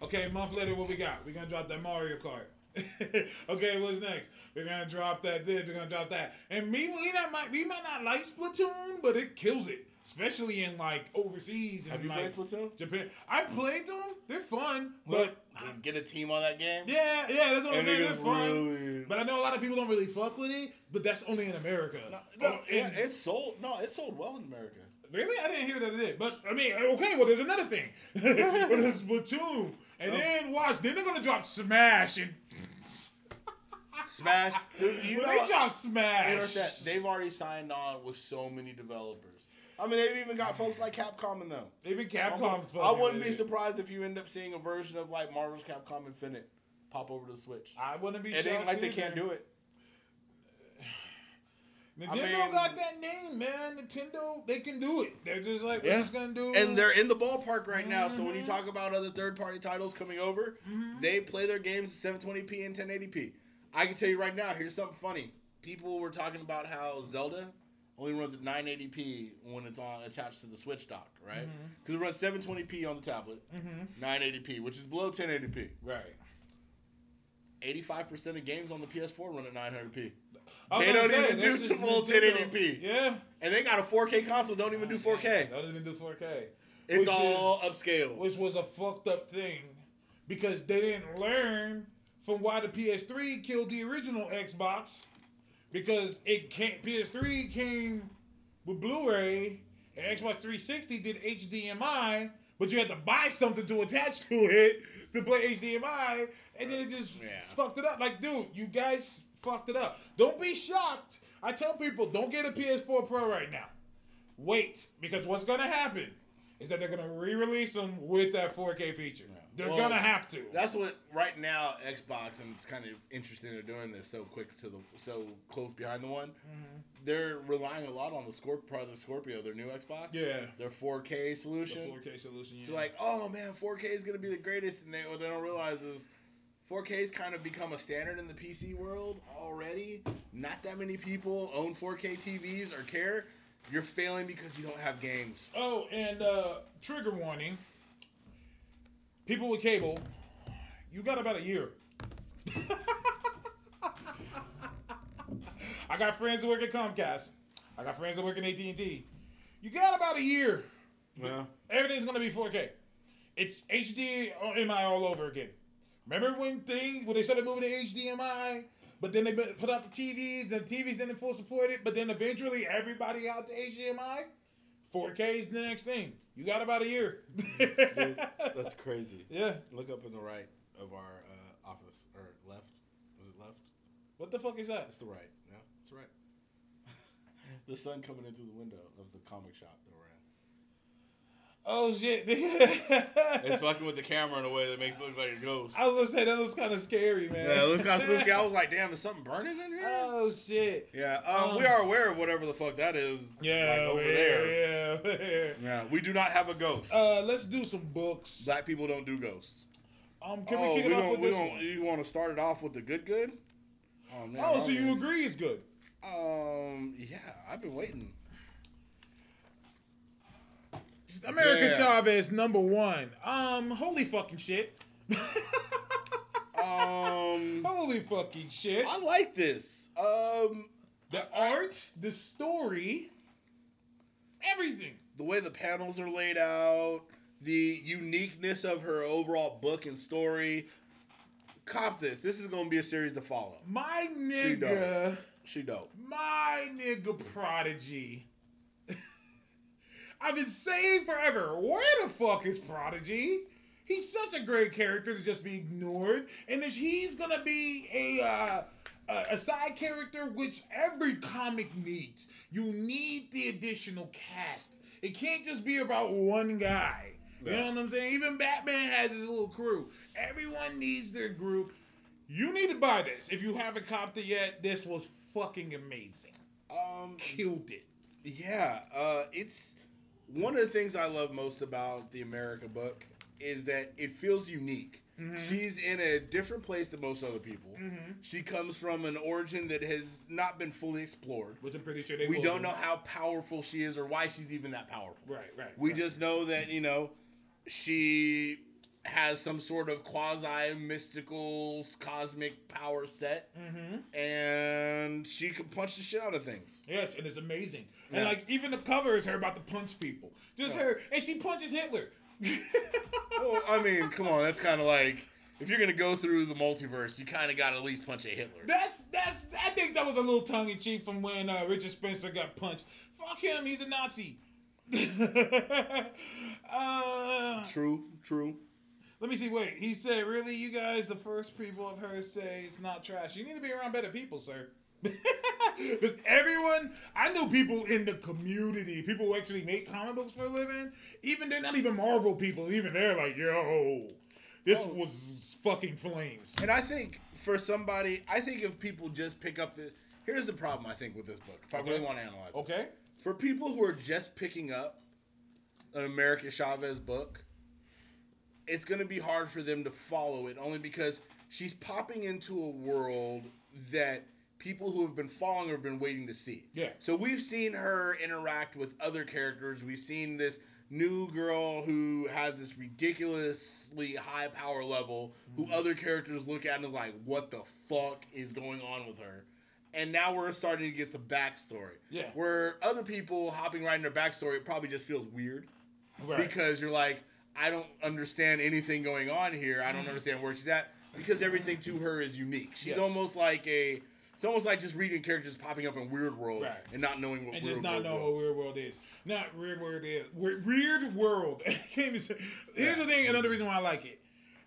Okay, a month later, what we got? We're gonna drop that Mario Kart. okay, what's next? We're gonna drop that this. We're gonna drop that. And me, we not might we might not like Splatoon, but it kills it, especially in like overseas and Have you like played Splatoon? Japan. I played them. They're fun, But but get a team on that game. yeah, yeah, that's what I'm saying. It's fun. really- But I know a lot of people don't really fuck with it. But that's only in America. No, Oh, yeah, it's sold. No, it sold well in America. Really? I didn't hear that it did. But I mean, okay, well there's another thing. but it's Splatoon. And Oh. then watch, then they're gonna drop Smash and Smash. You know, they drop you Smash. They've already signed on with so many developers. I mean, they've even got folks like Capcom in them. Even Capcom's I wouldn't be surprised if you end up seeing a version of like Marvel's Capcom Infinite pop over to the Switch. I wouldn't be It ain't like they can't do it. Nintendo I mean- got that name, man. Nintendo, they can do it. They're just like, Yeah. we're just gonna do And they're in the ballpark right now. So Mm-hmm. when you talk about other third party titles coming over, they play their games at 720p and 1080p. I can tell you right now, here's something funny. People were talking about how Zelda only runs at 980p when it's on attached to the Switch dock, right? Mm-hmm. Because it runs 720p on the tablet, 980p, which is below 1080p. right. 85% of games on the PS4 run at 900p. They don't say, even do full 1080p. Yeah. And they got a 4K console, don't even do 4K. Don't even do 4K. It's all is- upscale. which was a fucked up thing because they didn't learn from why the PS3 killed the original Xbox because it can't PS3 came with Blu-ray and Xbox 360 did HDMI but you had to buy something to attach to it to play HDMI and then it just Yeah. fucked it up. Like dude you guys fucked it up. Don't be shocked. I tell people don't get a PS4 Pro right now. Wait because what's gonna happen is that they're gonna re-release them with that 4K feature. They're Well, gonna have to. That's what right now Xbox and it's kind of interesting they're doing this so quick to the so close behind the one. Mm-hmm. They're relying a lot on the Scorp- Project Scorpio, their new Xbox. Yeah. Their 4K The solution. 4K solution. Yeah. So like, oh man, 4K is gonna be the greatest, and they what they don't realize is 4K has kind of become a standard in the PC world already. Not that many people own 4K TVs or care. You're failing because you don't have games. Oh, and uh, trigger warning. People with cable, you got about a year. I got friends that work at Comcast. I got friends that work at AT and T. You got about a year. Yeah. Everything's gonna be 4K. It's HDMI all over again. Remember when things when they started moving to HDMI, but then they put put out the TVs and TVs didn't full support it, but then eventually everybody out to HDMI. 4K is the next thing. You got about a year. Dude, that's crazy. yeah. Look up in the right of our uh, office or left. Was it left? What the fuck is that? That's the right. Yeah, it's right. the sun coming in through the window of the comic shop that we're in. Oh shit. It's fucking with the camera in a way that makes it look like a ghost. I was gonna say that looks kind of scary, man. Yeah, it looks kind of spooky. I was like, damn, is something burning in here? Oh shit. yeah, um, um, we are aware of whatever the fuck that is. Yeah, like over yeah, there. Yeah. Yeah, we do not have a ghost. uh, let's do some books. Black people don't do ghosts. Um, can oh, we kick it off with this one? You want to start it off with the good, good? Oh man. Oh, so you agree it's good? Um, yeah, I've been waiting. America Yeah. Chavez number one. Um, holy fucking shit. Um, Holy fucking shit. I like this. Um, The art, the story, everything. the way the panels are laid out, the uniqueness of her overall book and story. Cop this. This is gonna be a series to follow. My dope. nigga, She dope. my nigga Prodigy. I've been saying forever, where the fuck is Prodigy? He's such a great character to just be ignored, and if he's gonna be a uh, a, side character, which every comic needs. You need the additional cast. It can't just be about one guy. You know what I'm saying? Even Batman has his little crew. Everyone needs their group. You need to buy this. If you haven't copped it yet, this was fucking amazing. Um, Killed it. yeah. Uh, it's one of the things I love most about the America book is that it feels unique. Mm-hmm. She's in a different place than most other people. Mm-hmm. She comes from an origin that has not been fully explored. Which I'm pretty sure they We will don't do. know how powerful she is or why she's even that powerful. Right, right. We right. just know that, you know, she has some sort of quasi mystical cosmic power set. Mm-hmm. And she can punch the shit out of things. Yes, and it's amazing. Yeah. And like even the cover is her about to punch people. Just Yeah. her, and she punches Hitler. Well, I mean, come on, that's kind of like if you're gonna go through the multiverse, you kind of got to at least punch a Hitler. That's that's. I think that was a little tongue in cheek from when uh, Richard Spencer got punched. Fuck him, he's a Nazi. uh, True, true. Let me see. Wait, he said, "Really, you guys, the first people I've heard say it's not trash. You need to be around better people, sir." Because everyone, I know people in the community, people who actually make comic books for a living. Even they're not even Marvel people. Even they're like, "Yo, this Oh. was fucking flames." And I think for somebody, I think if people just pick up the, here's the problem I think with this book. If I really want to analyze, it. Okay. for people who are just picking up an America Chavez book, it's going to be hard for them to follow it only because she's popping into a world that people who have been following her have been waiting to see. Yeah. So we've seen her interact with other characters. We've seen this new girl who has this ridiculously high power level who mm-hmm. other characters look at and are like, what the fuck is going on with her? And now we're starting to get some backstory. Yeah. Where other people hopping right in their backstory, it probably just feels weird Right. because you're like, I don't understand anything going on here. I don't mm-hmm. understand where she's at because everything to her is unique. She's Yes. almost like a. It's almost like just reading characters popping up in Weird World Right. and not knowing what and Weird just not World know what Weird World is. Not Weird World is. Weird, weird World. I can't even say. Here's the thing. Another mm-hmm. reason why I like it.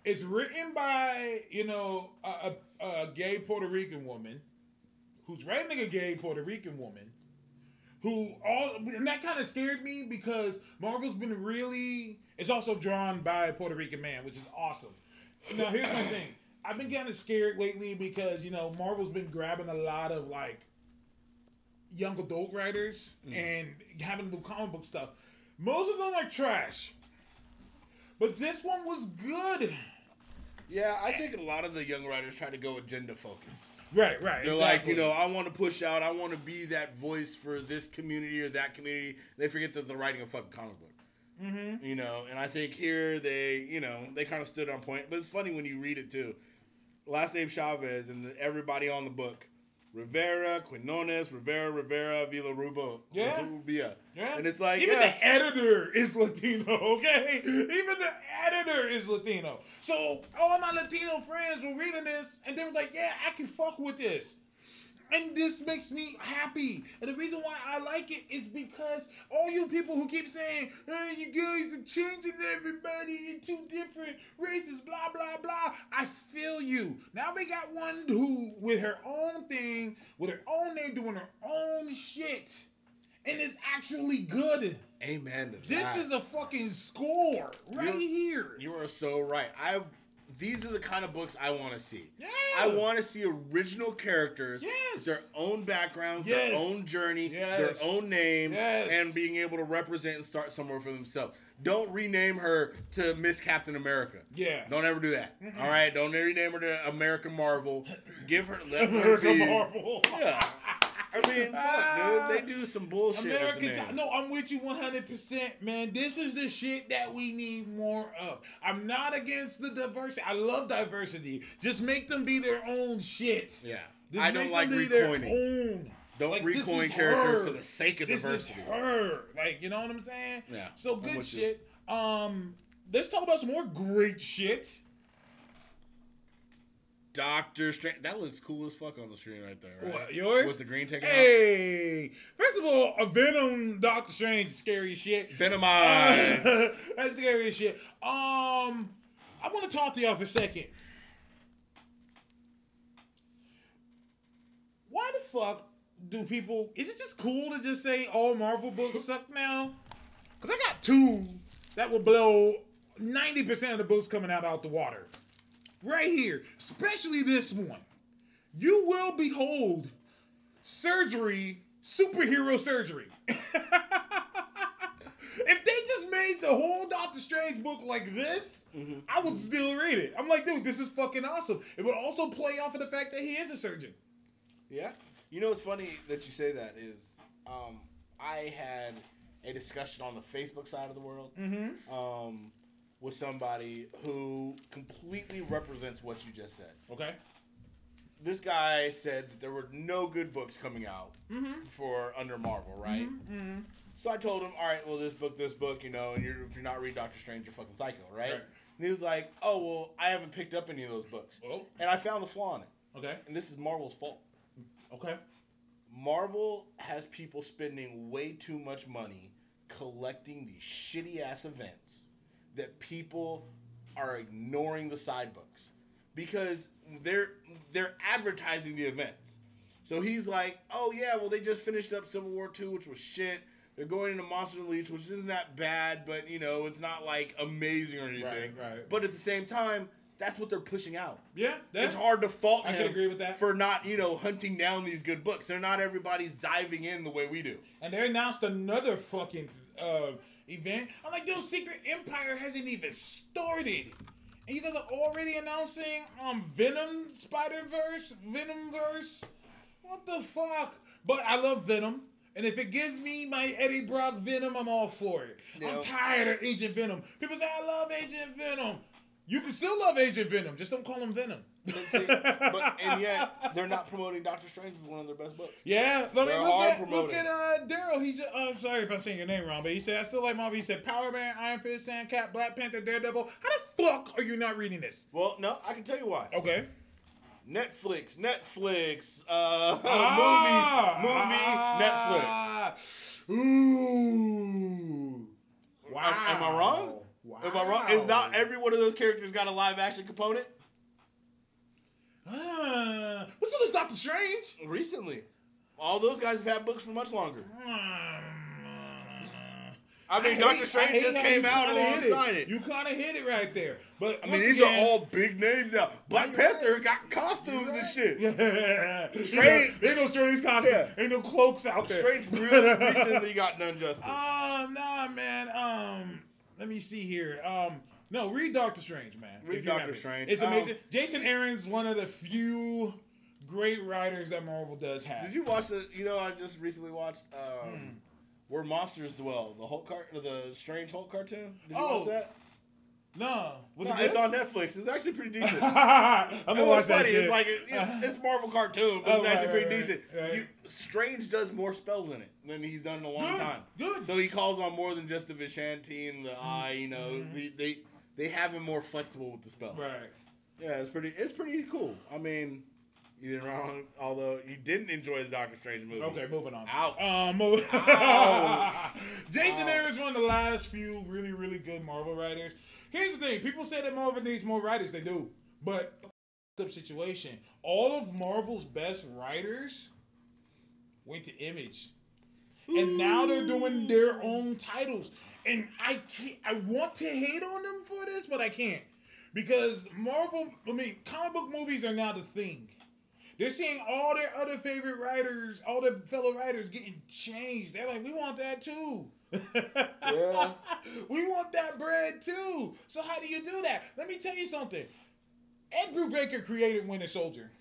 It's written by you know a, a, a gay Puerto Rican woman, who's writing a gay Puerto Rican woman, who all and that kind of scared me because Marvel's been really. It's also drawn by a Puerto Rican man, which is awesome. Now here's my thing. I've been kind of scared lately because you know Marvel's been grabbing a lot of like young adult writers mm. and having them do comic book stuff. Most of them are trash, but this one was good. Yeah, I think a lot of the young writers try to go agenda focused. Right, right. They're like, you know, I want to push out, I want to be that voice for this community or that community. They forget that they're writing a fucking comic book. Mm-hmm. You know, and I think here they, you know, they kind of stood on point. But it's funny when you read it too. Last name Chavez and the, everybody on the book. Rivera, Quinones, Rivera, Rivera, Villarrubia. Yeah. Rubia. Yeah. And it's like, even yeah. the editor is Latino, okay? Even the editor is Latino. So all my Latino friends were reading this and they were like, yeah, I can fuck with this. And this makes me happy. And the reason why I like it is because all you people who keep saying, hey, you guys are changing everybody into different races, blah, blah, blah. I feel you. Now we got one who, with her own thing, with her own name, doing her own shit. And it's actually good. Amen This is a fucking score right You're- here. You are so right. I these are the kind of books I want to see. Yeah. I want to see original characters, Yes. their own backgrounds, Yes. their own journey, Yes. their own name, Yes. and being able to represent and start somewhere for themselves. Don't rename her to Miss Captain America. Yeah. Don't ever do that. Mm-hmm. All right. Don't rename her to American Marvel. Give her let her American be- Marvel. Yeah. I mean, fuck, dude. They do some bullshit. American name. No, I'm with you 100%, man. This is the shit that we need more of. I'm not against the diversity. I love diversity. Just make them be their own shit. Yeah. Just I don't like recoining. Don't Like, recoin characters her. for the sake of This diversity. is her. Like, you know what I'm saying? Yeah, So good with you. shit. Um, let's talk about some more great shit. Doctor Strange. That looks cool as fuck on the screen right there. Right? What, yours? With the green taken out. Hey, first of all, a Venom Doctor Strange is scary as shit. Venomized. That's scary as shit. Um, I want to talk to y'all for a second. Why the fuck do people? Is it just cool to just say all Marvel books suck now? Cause I got two that will blow ninety percent of the books coming out out the water. Right here, especially this one. You will behold surgery, superhero surgery. if they just made the whole Doctor Strange book like this, I would still read it. I'm like, dude, this is fucking awesome. It would also play off of the fact that he is a surgeon. yeah. You know what's funny that you say that is, um, I had a discussion on the Facebook side of the world um, with somebody who completely represents what you just said. Okay. This guy said that there were no good books coming out mm-hmm. for under Marvel, right? Mm-hmm. Mm-hmm. So I told him, all right, well, this book, this book, you know, and you're, if you're not reading Doctor Strange, you're fucking psycho, right? Right. And he was like, oh, well, I haven't picked up any of those books. Oh. And I found the flaw in it. Okay. And this is Marvel's fault. Okay. Marvel has people spending way too much money collecting these shitty ass events that people are ignoring the side books because they're they're advertising the events. So he's like, "Oh yeah, well they just finished up Civil War 2, which was shit. They're going into Monsters Unleashed, which isn't that bad, but you know, it's not like amazing or anything. Right, right. But at the same time, that's what they're pushing out Yeah. It's hard to fault I him can agree with that. for not, you know, hunting down these good books. They're not everybody's diving in the way we do. And they announced another fucking uh, event. I'm like, dude, Secret Empire hasn't even started. And you guys are already announcing um Venom Spider Verse, Venom Verse. What the fuck? But I love Venom. And if it gives me my Eddie Brock Venom, I'm all for it. Yeah. I'm tired of Agent Venom. People say I love Agent Venom. You can still love Agent Venom, just don't call him Venom. But, see, but and yet they're not promoting Doctor Strange as one of their best books. Yeah, I mean, They're look at, look promoting. at uh, Daryl. He just, uh, I'm sorry if I'm saying your name wrong, but he said, I still like Marvel. He said, Power Man, Iron Fist, Sandcat, Black Panther, Daredevil. How the fuck are you not reading this? Well, no, I can tell you why. Okay. Netflix, Netflix, uh, Ah, movies, movie, Netflix. ah. Ooh. Wow. Am, am I wrong? Wow. Am I wrong? Is not every one of those characters got a live action component? Ah. But so does Doctor Strange. Recently. All those guys have had books for much longer. I I mean, hate- Doctor I Strange just came out alongside it. You kind of hit it right there. But I mean, these again- are all big names now. Black Panther right. got costumes and shit. Yeah. Strange- Ain't no strange costumes. Yeah. Ain't no cloaks out there. Strange really recently got done justice. Um, nah, man. Um, let me see here. Um, no, read Doctor Strange, man. Read Doctor. Strange. It's Um, amazing. Jason Aaron's one of the few great writers that Marvel does have. Did you watch the? You know, I just recently watched um, Where Monsters Dwell, the Hulk cart, the Strange Hulk cartoon. Did you Oh, watch that? No, it it's on Netflix. It's actually pretty decent. I'm It gonna watch was that funny. It's like it's, it's Marvel cartoon, but Oh, it's right, actually pretty right, decent. right, right. You, Strange does more spells in it than he's done in a long Good, time. good. So he calls on more than just the Vishanti and the Eye. You know, Mm-hmm. they, they they have him more flexible with the spells. right. Yeah, it's pretty. It's pretty cool. I mean, you didn't wrong. Although you didn't enjoy the Doctor Strange movie. Okay, moving on. Ouch. Um. Jason Ouch. Aaron's one of the last few really, really good Marvel writers. Here's the thing: people say that Marvel needs more writers. They do, but up situation. All of Marvel's best writers went to Image, and now they're doing their own titles. And I can't. I want to hate on them for this, but I can't because Marvel. I mean, comic book movies are now the thing. They're seeing all their other favorite writers, all their fellow writers getting changed. They're like, we want that too. Yeah. we want that bread too. So how do you do that? Let me tell you something. Ed Brubaker created Winter Soldier.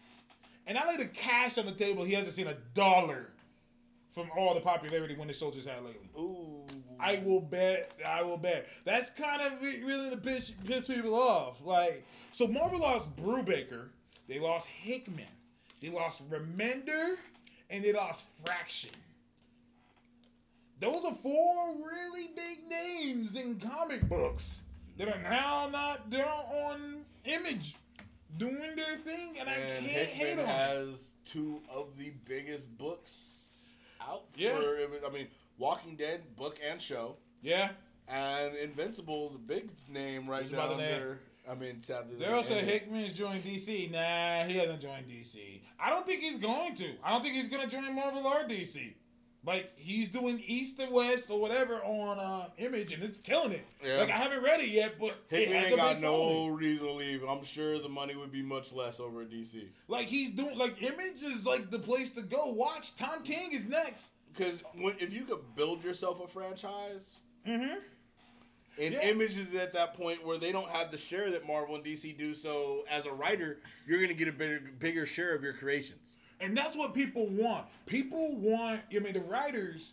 And I lay the cash on the table. He hasn't seen a dollar from all the popularity Winter Soldier's had lately. Ooh. I will bet. I will bet. That's kind of re- really the piss, piss people off. Like, so Marvel lost Brubaker, they lost Hickman, they lost Remender, and they lost Fraction. Those are four really big names in comic books that are now not they're on Image doing their thing, and, I can't hate Hickman on it. has two of the biggest books out Yeah. for. I mean, Walking Dead book and show, Yeah, and Invincible is a big name right Who's now. about the name? They're- I mean, sadly, They also Hickman's joined DC. Nah, he hasn't joined DC. I don't think he's going to. I don't think he's going to join Marvel or DC. Like he's doing East and West or whatever on uh, Image, and it's killing it. Yeah. Like I haven't read it yet, but Hickman ain't got no reason to leave. I'm sure the money would be much less over at DC. Like he's doing like Image is like the place to go. Watch Tom King is next. Because if you could build yourself a franchise, Mm-hmm. And Yeah. Image is at that point where they don't have the share that Marvel and DC do. So as a writer, you're gonna get a bigger bigger share of your creations. And that's what people want. People want, I mean, the writers,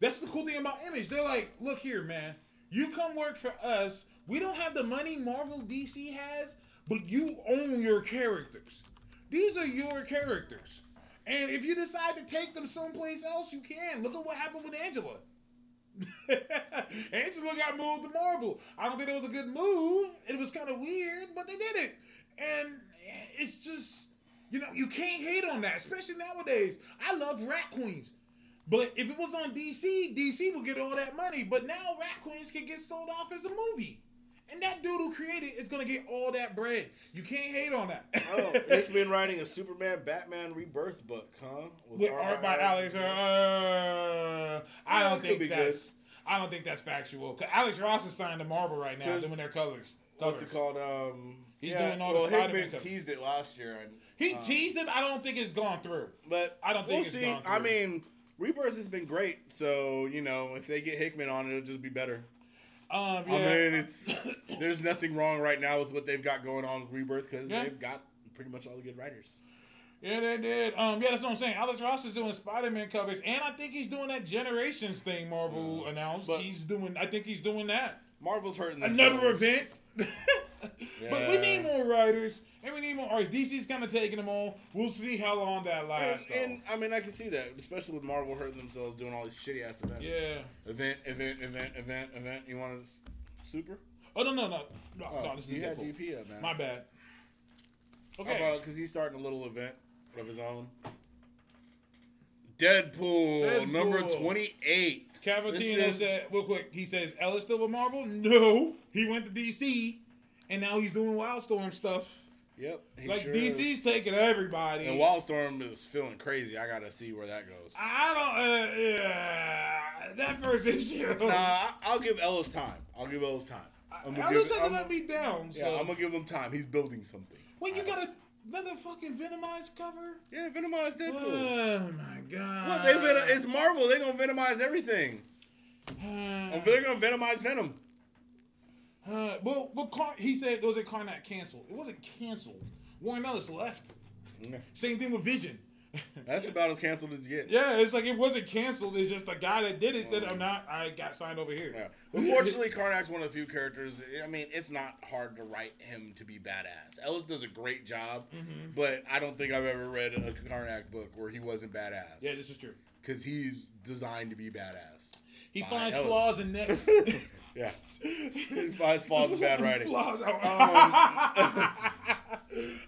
that's the cool thing about Image. They're like, look here, man, you come work for us. We don't have the money Marvel DC has, but you own your characters. These are your characters. And if you decide to take them someplace else, you can. Look at what happened with Angela. Angela got moved to Marvel. I don't think it was a good move. It was kind of weird, but they did it. And it's just, you know, you can't hate on that, especially nowadays. I love Rat Queens. But if it was on DC, DC would get all that money. But now Rat Queens can get sold off as a movie. And that dude who created it is going to get all that bread. You can't hate on that. Oh, Hickman writing a Superman Batman Rebirth book, huh? With art by Alex. Uh, I don't think that's. I don't think that's factual. 'Cause Alex Ross is signed to Marvel right now, doing their colors. What's it called? Um, He's yeah, doing all the Spider-Man Hickman teased it last year, and He uh, teased him. I don't think it's gone through. But I don't think we'll it's see. gone I mean, Rebirth has been great, so you know if they get Hickman on it, it'll just be better. Um, yeah. I mean, it's there's nothing wrong right now with what they've got going on with Rebirth because Yeah. they've got pretty much all the good writers. Yeah, they did. Um, yeah, that's what I'm saying. Alex Ross is doing Spider-Man covers, and I think he's doing that Generations thing Marvel announced. But- he's doing. I think he's doing that. Marvel's hurting Another themselves. event. But we need more writers, and we need more artists. DC's kind of taking them all. We'll see how long that lasts. and I mean, I can see that, especially with Marvel hurting themselves doing all these shitty ass events. yeah. Event, event, event, event, event. You want to super? Oh no no no no Oh, no! This is you had Deadpool. DP up, man. My bad. Okay. because he's starting a little event of his own. Deadpool, Deadpool. number twenty-eight. Cavatina said real quick. He says Ellis still with Marvel. No, he went to DC, and now he's doing Wildstorm stuff. Yep. he Like sure DC's is. taking everybody. And Wildstorm is feeling crazy. I gotta see where that goes. I don't. Uh, yeah, that first issue. Nah, I'll give Ellis time. I'll give Ellis time. I'm gonna Ellis hasn't let me down. Yeah, So. I'm gonna give him time. He's building something. Wait, you I- got a, another fucking Venomized cover? Yeah, Venomize Deadpool. Oh my god. What they venom? It's Marvel. They're gonna venomize everything. Uh, They're gonna venomize Venom. Uh, well, well, Car- he said was it Karnak canceled? It wasn't canceled. Warren Ellis left. Same thing with Vision. That's about as canceled as you get. yeah, it's like it wasn't canceled. It's just the guy that did it said, "I'm not. I got signed over here." Yeah. Unfortunately, Karnak's one of the few characters. I mean, it's not hard to write him to be badass. Ellis does a great job, Mm-hmm. but I don't think I've ever read a Karnak book where he wasn't badass. Yeah, this is true. because he's designed to be badass. He finds Ellis. flaws in necks. Yeah, finds flaws in bad writing. Flaws. Um,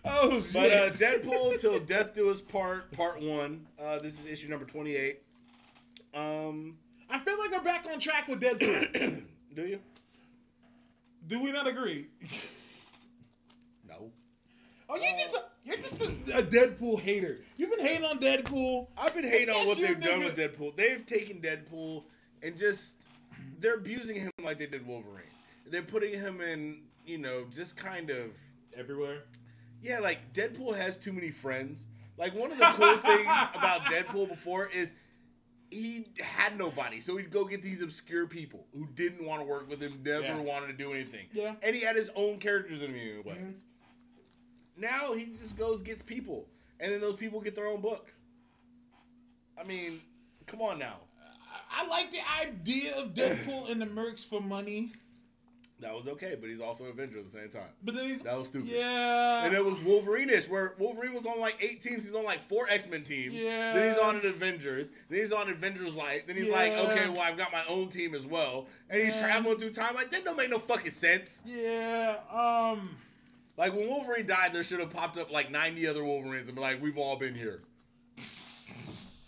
oh shit! But uh, Deadpool till Death Do Us Part Part One. Uh, this is issue number twenty eight. Um, I feel like we're back on track with Deadpool. do you? Do we not agree? No. Oh, you just you're just a, a Deadpool hater. You've been hating on Deadpool. I've been hating on what they've done with Deadpool. They've taken Deadpool and just they're abusing him like they did Wolverine. They're putting him in, you know, just kind of Everywhere. yeah, like Deadpool has too many friends. Like one of the cool things about Deadpool before is he had nobody, so he'd go get these obscure people who didn't want to work with him, never Yeah. wanted to do anything. Yeah. and he had his own characters in the ways. Mhm. Now he just goes gets people, and then those people get their own books. I mean, come on now. I, like the idea of Deadpool and the Mercs for money, That was okay, but he's also Avenger at the same time. but then he's That was stupid. yeah. And it was Wolverine-ish, where Wolverine was on like eight teams. He's on like four X-Men teams. Yeah. Then he's on an Avengers. Then he's on Avengers Light. Then he's like, okay, well, I've got my own team as well. And he's Yeah. traveling through time. Like, that don't make no fucking sense. yeah. Um. Like, when Wolverine died, there should have popped up like 90 other Wolverines and be like, we've all been here.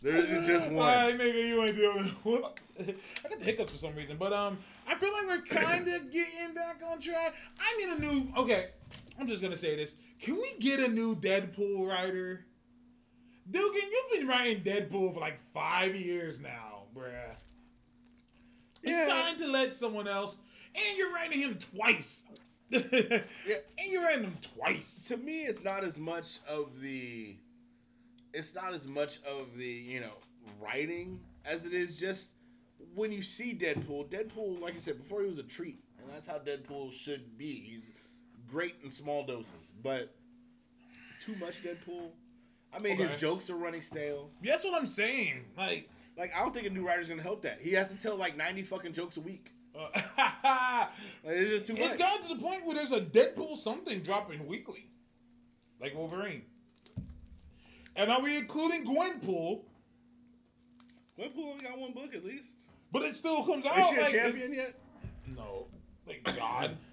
There isn't just one. Alright, nigga, you ain't doing it. I got the hiccups for some reason, but um, I feel like we're kind of getting back on track. I need a new. Okay, I'm just gonna say this. Can we get a new Deadpool writer? Duggan, you've been writing Deadpool for like five years now, bruh. It's Yeah. time to let someone else. And you're writing him twice. yeah. And you're writing him twice. to me it's not as much of the it's not as much of the you know writing as it is just when you see deadpool. Deadpool like i said before he was a treat and that's how deadpool should be. He's great in small doses but too much deadpool i mean Okay. his jokes are running stale. That's what I'm saying. Like, like i don't think a new writer's gonna help that. He has to tell like 90 fucking jokes a week. Uh, like, it's just too It's much. gotten to the point where there's a Deadpool something dropping weekly, like Wolverine. And are we including Gwenpool? Gwenpool only got one book at least But it still comes out is she a like champion yet No, thank God.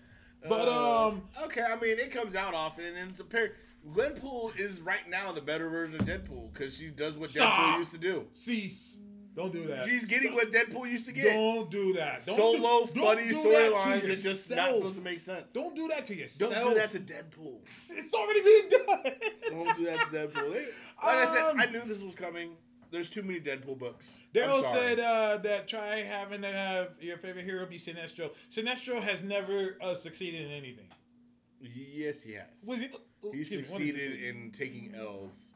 But Uh, um, okay, I mean it comes out often, and it's a pair. Gwenpool is right now the better version of Deadpool because she does what Stop. Deadpool used to do. cease. Don't do that. She's getting what Deadpool used to get. Don't do that. Don't Solo, do, don't funny do that to storylines that just not supposed to make sense. Don't do that to yourself. Don't do that to Deadpool. It's already being done. Don't do that to Deadpool. They- like I said, Um, I knew this was coming. There's too many Deadpool books. Daryl said uh, that try having to have your favorite hero be Sinestro. Sinestro has never uh, succeeded in anything. yes, he has. Was he? He excuse me, succeeded in taking L's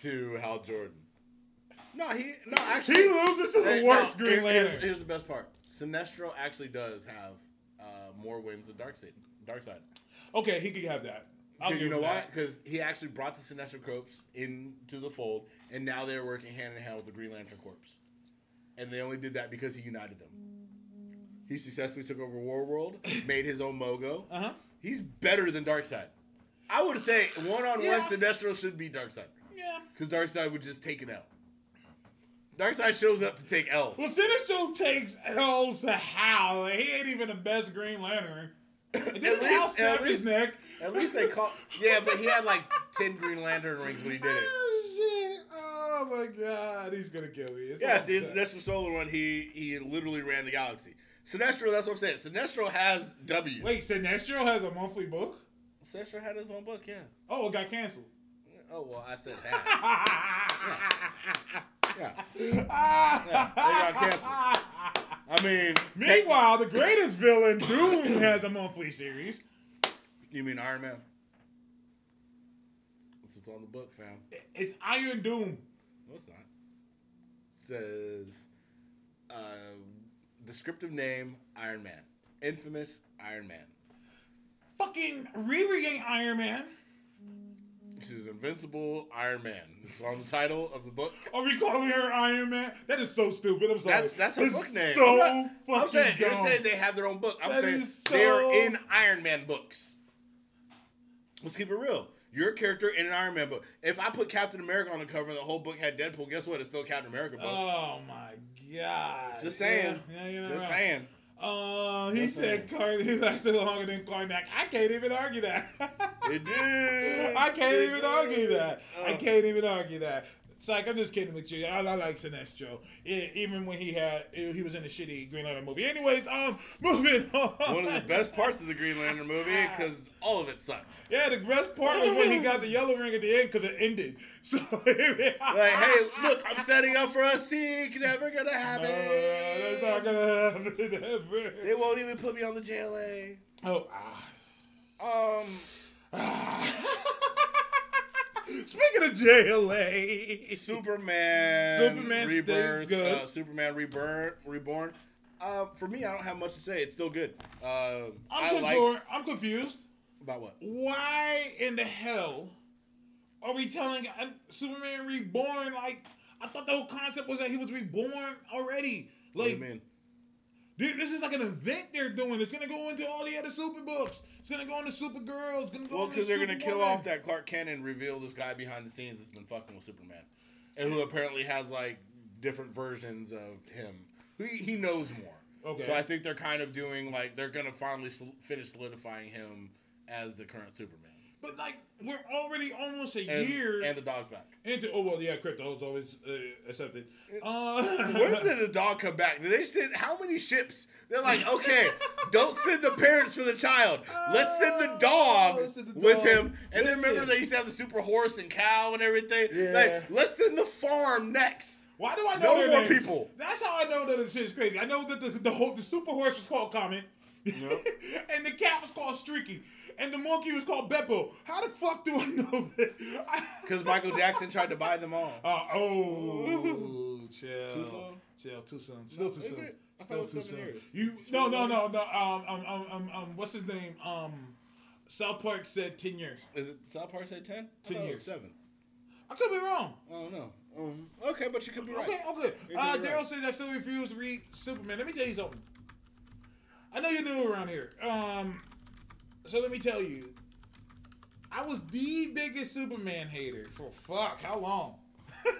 to Hal Jordan. No, he no actually He loses to the worst no, Green here- here's- Lantern. Here's, the best part: Sinestro actually does have uh, more wins than Darkseid. Darkseid. Okay, he could have that. I'll give you know why? Because he actually brought the Sinestro Corps into the fold, and now they're working hand in hand with the Green Lantern Corps. And they only did that because he united them. He successfully took over War World, made his own Mogo. Uh huh. He's better than Darkseid. I would say one on one. Sinestro should be Darkseid. Yeah. Because Darkseid would just take it out. Darkseid shows up to take L's. Well, Sinestro takes L's to Hal. He ain't even the best Green Lantern. And then At Hal least- snapped his neck. At least they call. Yeah, but he had like ten Green Lantern rings when he did it. Oh shit! Oh my god, he's gonna kill me. It's Yeah, see, in. Sinestro Solar Run, he he literally ran the galaxy. Sinestro, that's what I'm saying. Sinestro has W. Wait, Sinestro has a monthly book. Sinestro had his own book, yeah. Oh, it got canceled. Oh well, I said that. yeah. yeah, they got canceled. I mean, take- Meanwhile, the greatest villain, Doom, has a monthly series. you mean Iron Man? This is on the book, fam. It's Iron Doom. No, it's not. says, uh, descriptive name Iron Man, infamous Iron Man. Fucking Riri ain't Iron Man. This is Invincible Iron Man. This is on the title of the book. Are we calling her Iron Man? That is so stupid. I'm sorry. That's that's her It's book name. So I'm, fucking not- I'm saying you're saying they have their own book. I'm That saying so- they're in Iron Man books. Let's keep it real. You're a character in an Iron Man book. If I put Captain America on the cover and the whole book had Deadpool, guess what? It's still Captain America book. Oh my god. Just saying. Yeah, yeah, Just right. saying. Uh, he said Car- he lasted longer than Karnak. I can't even argue that. It did. I can't It even did. argue that. I Uh. can't even argue that. It's like I'm just kidding with you. I, I like Sinestro. Yeah, even when he had he was in the shitty Green Lantern movie. Anyways, um, moving on. One of the best parts of the Green Lantern movie because all of it sucked. Yeah, the best part was when he got the yellow ring at the end because it ended. So like, hey, look, I'm setting up for a seek. Never gonna happen. Uh, that's not gonna happen ever. They won't even put me on the JLA. Oh, ah. Um, Speaking of JLA, Superman. Superman Rebirth, good. Uh, Superman Reborn. Reborn. Uh, for me, I don't have much to say. It's still good. Uh, I'm, I like confused. I'm confused. about what? Why in the hell are we telling Superman reborn? Like, I thought the whole concept was that he was reborn already. Like, you mean? dude, this is like an event they're doing. It's gonna go into all the other super books. It's gonna go into Supergirl. It's gonna go Well, because they're gonna kill off that Clark Kent and reveal this guy behind the scenes that's been fucking with Superman, and who apparently has like different versions of him. He he knows more. Okay. So I think they're kind of doing like they're gonna finally sol- finish solidifying him as the current Superman. But like, we're already almost a And, year and the dog's back. into. Oh well, yeah, Krypto is always uh, accepted. Uh, When did the dog come back? Did they send how many ships? They're like, okay, don't send the parents for the child. Let's send the dog Oh, send the with him. And then remember they used to have the super horse and cow and everything. Yeah. Like, let's send the farm next. Why do I know No their more names? people. That's how I know that this shit's crazy. I know that the the, whole, the super horse was called Comet, Yep. and the cat was called Streaky, and the monkey was called Beppo. How the fuck do I know that? Because Michael Jackson tried to buy them all. Uh, oh, chill. Too soon? Chill, too soon. Still too Is soon. it? I thought Still it was too seven soon. years. You no no no no. Um um um um, um what's his name? Um, South Park said ten years. Is it South Park said 10? Ten I thought it was years. Seven. I could be wrong. I don't know. Um, okay, but you could be right. Okay, okay. You Uh, Daryl right. says I still refuse to read Superman. Let me tell you something. I know you're new around here. Um, so let me tell you, I was the biggest Superman hater for fuck how long?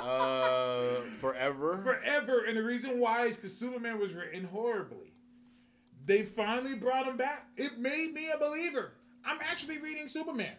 Uh, forever. Forever, and the reason why is because Superman was written horribly. They finally brought him back. It made me a believer. I'm actually reading Superman.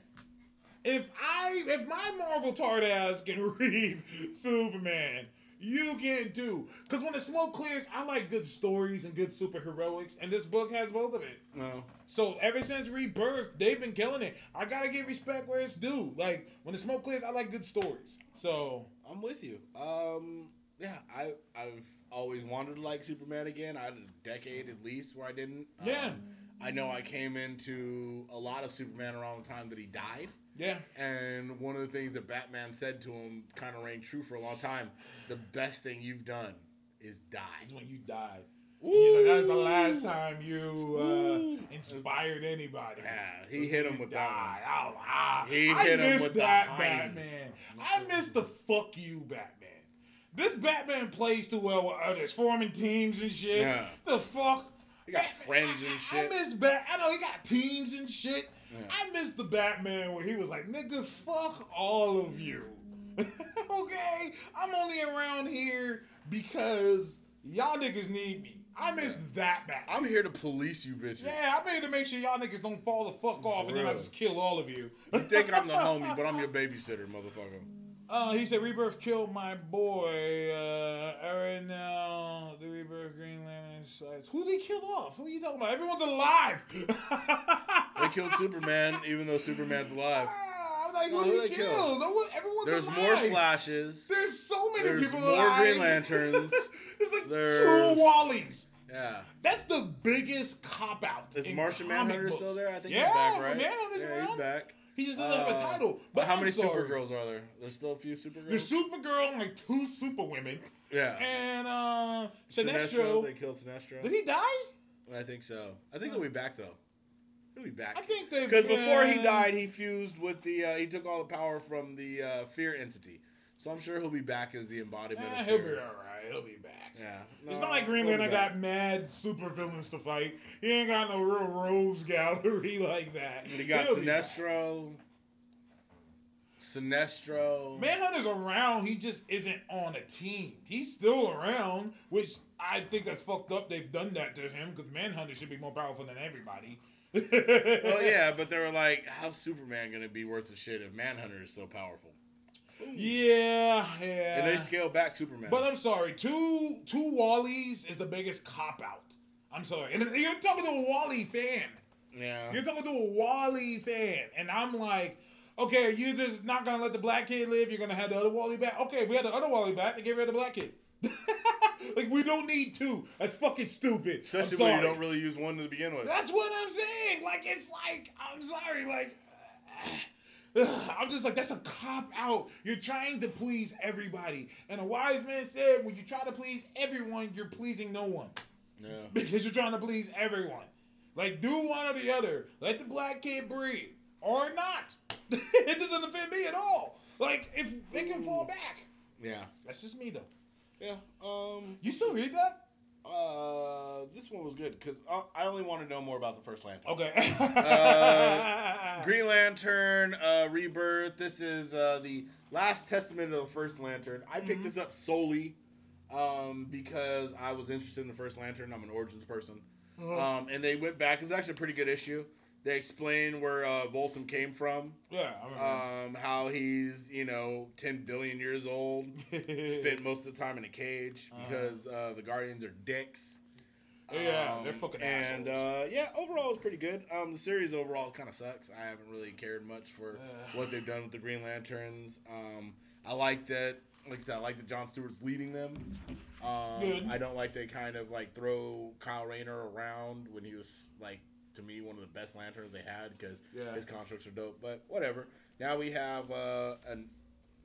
If I, if my Marvel tard ass can read Superman, you can do. Because when the smoke clears, I like good stories and good superheroics, and this book has both of it. no. So ever since Rebirth, they've been killing it. I gotta give respect where it's due. Like when the smoke clears, I like good stories. So I'm with you. Um, yeah, I I've always wanted to like Superman again. I had a decade at least where I didn't. Yeah. Um, I know I came into a lot of Superman around the time that he died. Yeah, And one of the things that Batman said to him kind of rang true for a long time. The best thing you've done is die. it's when you died. Like, that's the last time you uh, inspired anybody. Yeah, he hit him with that died. Oh, ah, He I hit him miss with that. Batman. I miss the fuck you Batman. This Batman plays too well with others, forming teams and shit. Yeah. The fuck. He got I- friends and I- shit. I miss Bat. I know he got teams and shit. Yeah. I miss the Batman where he was like, "Nigga, fuck all of you." okay, I'm only around here because y'all niggas need me. I miss that Batman. I'm here to police you bitches. Yeah, I'm here to make sure y'all niggas don't fall the fuck off and then I just kill all of you. You think I'm the homie, but I'm your babysitter, motherfucker. Uh, he said Rebirth killed my boy. Uh, right now, the Rebirth Green Lantern franchise. Who they killed off? Who are you talking about? Everyone's alive. They killed Superman, even though Superman's alive. Ah, I'm like, who No, who they kill? killed? No one, everyone's There's alive. more Flashes. There's so many There's people more alive. Green Lanterns. There's like There's- two Wallies. Yeah. That's the biggest cop out. Is Martian Manhunter still there? I think yeah, he's back, right? Manhunter's yeah, around. he's back. He just doesn't have a Uh, title. But how I'm many sorry. Supergirls are there? There's still a few Supergirls. There's Supergirl and like two Super Women. Yeah. And uh Sinestro, Sinestro. they killed Sinestro. Did he die? I think so. I think he'll be back though. He'll be back. I think they Because before he died, he fused with the. Uh, he took all the power from the uh, Fear entity. So I'm sure he'll be back as the embodiment eh, of he'll Fear. be alright. He'll be back. Yeah. It's not like Green he'll Lantern got mad super villains to fight. He ain't got no real rogues gallery like that. And he got He'll. Sinestro. Sinestro. Manhunter's around. He just isn't on a team. He's still around, which I think that's fucked up. They've done that to him because Manhunter should be more powerful than everybody. Well, yeah, but they were like, how's Superman gonna be worth a shit if Manhunter is so powerful? Yeah, yeah. And they scaled back Superman. But I'm sorry, two two Wallies is the biggest cop out. I'm sorry, and you're talking to a Wally fan. yeah. You're talking to a Wally fan, and I'm like, okay, you're just not gonna let the black kid live. You're gonna have the other Wally back. Okay, we had the other Wally back to get rid of the black kid. like we don't need two. That's fucking stupid. Especially when you don't really use one to begin with. That's what I'm saying. Like it's like I'm sorry. Like I'm just like that's a cop out. You're trying to please everybody, and a wise man said, when you try to please everyone, you're pleasing no one Yeah. because you're trying to please everyone. Like do one or the other. Let the black kid breathe or not. it doesn't offend me at all. Like if they can fall back. Yeah. That's just me though. Yeah. Um. You still read that? Uh. This one was good because I, I only want to know more about the first Lantern. Okay. Uh, Green Lantern, uh, Rebirth. This is uh, the last testament of the first Lantern. I picked this up solely um, because I was interested in the first Lantern. I'm an Origins person. Um, and they went back. It was actually a pretty good issue. They explain where uh, Volthoom came from, yeah, I remember. um, how he's, you know, 10 billion years old, spent most of the time in a cage because uh, the Guardians are dicks. Yeah, Um, they're fucking and assholes. uh, yeah, overall it's pretty good. Um, the series overall kind of sucks. I haven't really cared much for what they've done with the Green Lanterns. Um, I like that. Like I said, I like that John Stewart's leading them. Um, Good. I don't like they kind of like throw Kyle Rayner around when he was like to me one of the best lanterns they had because Yeah. his constructs are dope. But whatever. Now we have uh, a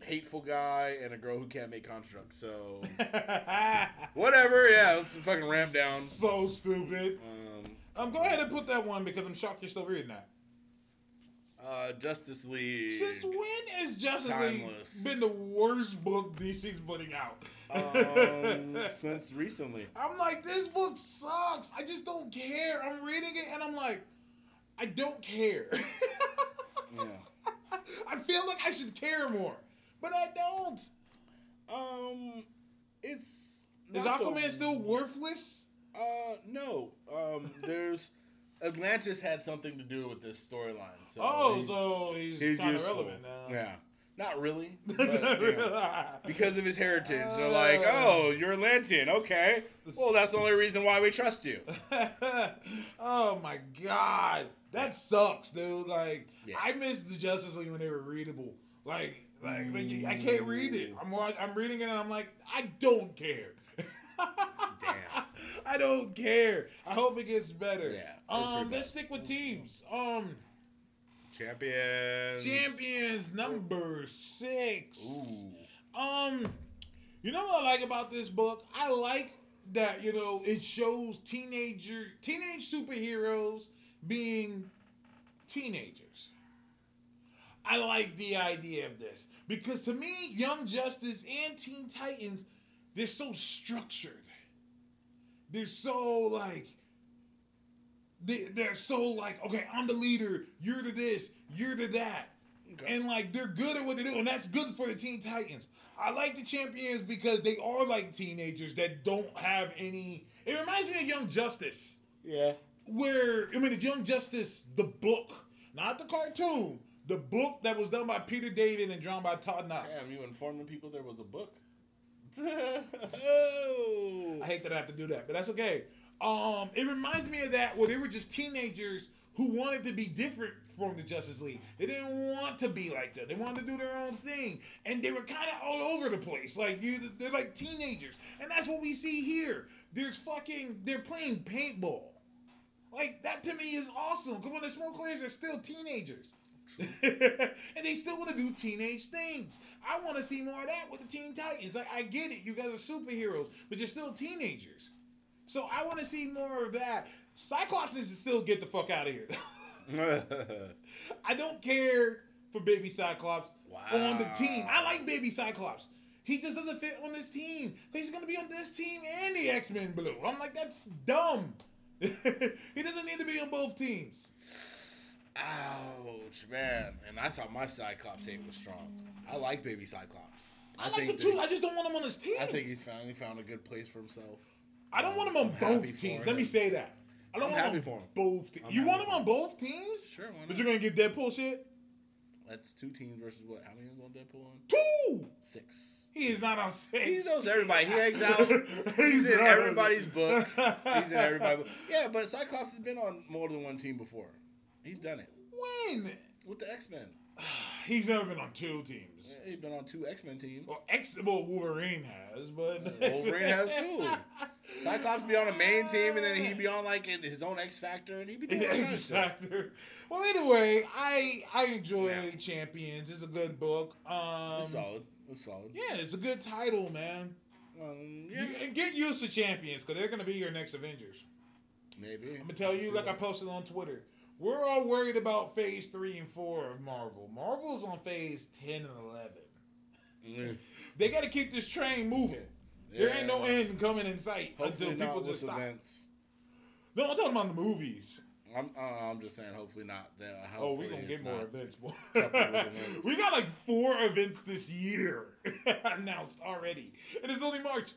hateful guy and a girl who can't make constructs. So whatever. Yeah, let's fucking ramp down. so stupid. Um, Um, go ahead and put that one because I'm shocked you're still reading that. Uh, Justice League. Since when has Justice Timeless. League been the worst book DC's putting out? um, since recently. I'm like, this book sucks. I just don't care. I'm reading it and I'm like, I don't care. Yeah. I feel like I should care more, but I don't. Um, it's Is not the- Aquaman still worthless? Uh, no. Um, there's Atlantis had something to do with this storyline. So oh, he's- so he's, he's kind of relevant now. Yeah, not really. but, you know, because of his heritage, they're like, uh. "Oh, you're Atlantean, okay? Well, that's the only reason why we trust you." oh my god, that sucks, dude. Like Yeah. I missed the Justice League when they were readable. Like, like, like, I can't read it. Mm. I'm wa- I'm reading it and I'm like, I don't care. Damn. I don't care. I hope it gets better. Yeah, Um, let's stick with teams. Um, Champions. champions number six. Ooh. Um, you know what I like about this book? I like that you know it shows teenager teenage superheroes being teenagers. I like the idea of this because to me, Young Justice and Teen Titans, they're so structured. They're so like they, they're so like okay, I'm the leader. You're the this. You're the that. Okay. And like they're good at what they do, and that's good for the Teen Titans. I like the champions because they are like teenagers that don't have any. It reminds me of Young Justice, Yeah. where I mean, the Young Justice, the book, not the cartoon, the book that was done by Peter David and drawn by Todd Nauck. Damn, you informing people there was a book. Oh. I hate that I have to do that, but that's okay. Um, it reminds me of that where they were just teenagers who wanted to be different from the Justice League. They didn't want to be like that. They wanted to do their own thing, and they were kind of all over the place. Like you, they're like teenagers, and that's what we see here. There's fucking, they're playing paintball. Like that to me is awesome. Because when the smoke clears, they're still teenagers. and they still want to do teenage things. I want to see more of that with the Teen Titans. Like I get it, you guys are superheroes, but you're still teenagers. So I want to see more of that. Cyclops is still get the fuck out of here. I don't care for Baby Cyclops on the team. I like Baby Cyclops. He just doesn't fit on this team. He's gonna be on this team and the X Men Blue. I'm like, that's dumb. he doesn't need to be on both teams. Ouch, man. And I thought my Cyclops hate was strong. I like Baby Cyclops. I, like the two. I just don't want him on his team. I think he's finally found a good place for himself. I don't um, want him on I'm both teams. Let me say that. I don't I'm want happy him for on him. both teams. You want him on both teams? Sure, why But you're gonna get Deadpool shit? That's two teams versus what? How many is on Deadpool on? Two. Six. He is not on six. He knows everybody. He hangs out. He's in everybody's book. He's in everybody's book. Yeah, but Cyclops has been on more than one team before. He's done it When? with the X Men. He's never been on two teams. He's been on two X Men teams. Well, X, well, Wolverine has, but Wolverine has too. Cyclops be on a main team, and then he'd be on like in his own X Factor, and he'd be doing kinds of Well, anyway, I I enjoy Yeah. Champions. It's a good book. Um, It's solid. It's solid. yeah, it's a good title, man. Um, yeah, You, and get used to Champions because they're gonna be your next Avengers. maybe. I'm gonna tell you, like I posted on Twitter, we're all worried about Phase three and four of Marvel. Marvel's on Phase ten and eleven. Mm. They got to keep this train moving. There ain't no end coming in sight Hopefully until people not just stop. events. No, I'm talking about the movies. I'm, uh, I'm just saying, hopefully not. That, Oh, we hopefully gonna get more events, boy. Couple of events. we got like four events this year announced already, and it's only March.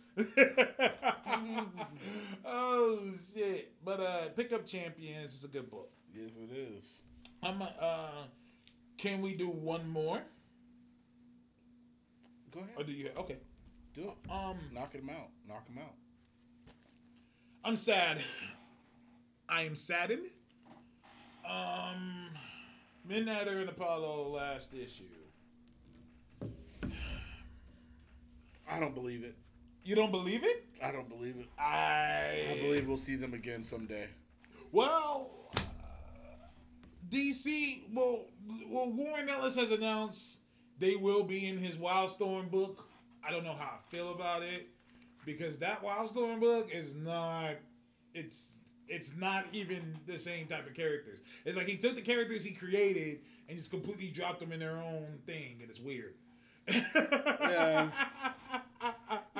oh shit! But uh, pick up champions. It's a good book. Yes, it is. I'm. Uh, can we do one more? Go Or ahead. do you? Okay. Do it. Um, Knock him out. Knock him out. I'm sad. I am saddened. Um, Midnighter and Apollo last issue. I don't believe it. You don't believe it? I don't believe it. I. I believe we'll see them again someday. Well, DC. Well, well, Warren Ellis has announced they will be in his Wildstorm book. I don't know how I feel about it because that Wildstorm book is not. It's it's not even the same type of characters. It's like he took the characters he created and just completely dropped them in their own thing, and it's weird. Yeah.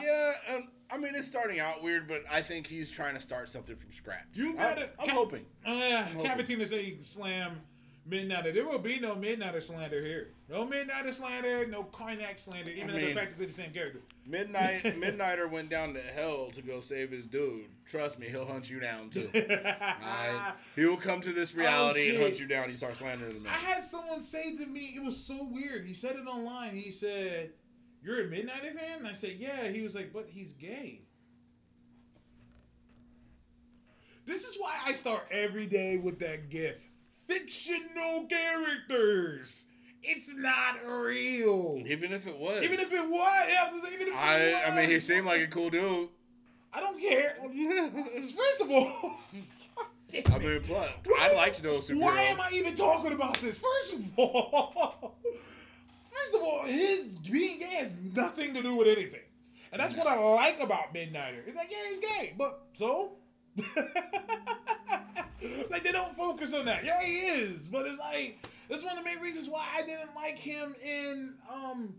Yeah, um, I mean it's starting out weird, but I think he's trying to start something from scratch. You I- gotta- I'm Cap- hoping. Uh, hoping. Cavatina say slam Midnighter. There will be no Midnighter slander here. No Midnighter slander, no Karnak slander, even I though the fact that they're the same character. Midnight Midnighter went down to hell to go save his dude. Trust me, he'll hunt you down too. Alright? He will come to this reality and hunt you down. He starts slandering the man. I had someone say to me, it was so weird. He said it online. He said, You're a Midnighter fan? And I said, Yeah. He was like, But he's gay. This is why I start every day with that gif. Fictional characters. It's not real. Even if it was. Even if it was, yeah, I even if it I was, I mean he seemed like a cool dude. I don't care. First of all, I it. mean, but I'd like to know. Why am I even talking about this? First of all, first of all, his being gay has nothing to do with anything, and that's what I like about Midnighter. It's like, yeah, he's gay, but so. like they don't focus on that. Yeah, he is, but it's like that's one of the main reasons why I didn't like him in um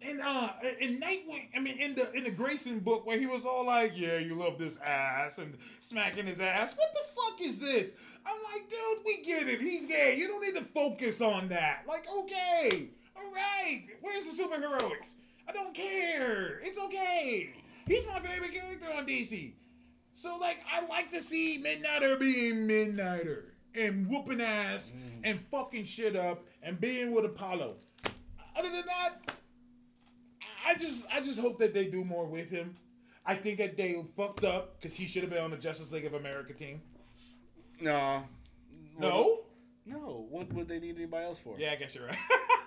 in uh in Nightwing. I mean, in the in the Grayson book where he was all like, "Yeah, you love this ass," and smacking his ass. What the fuck is this? I'm like, dude, we get it. He's gay. You don't need to focus on that. Like, okay, all right. Where's the superheroics? I don't care. It's okay. He's my favorite character on DC. So like, I like to see Midnighter being Midnighter and whooping ass mm. and fucking shit up and being with Apollo. Other than that, I just I just hope that they do more with him. I think that they fucked up because he should have been on the Justice League of America team. No. No. No. What would they need anybody else for? Yeah, I guess you're right.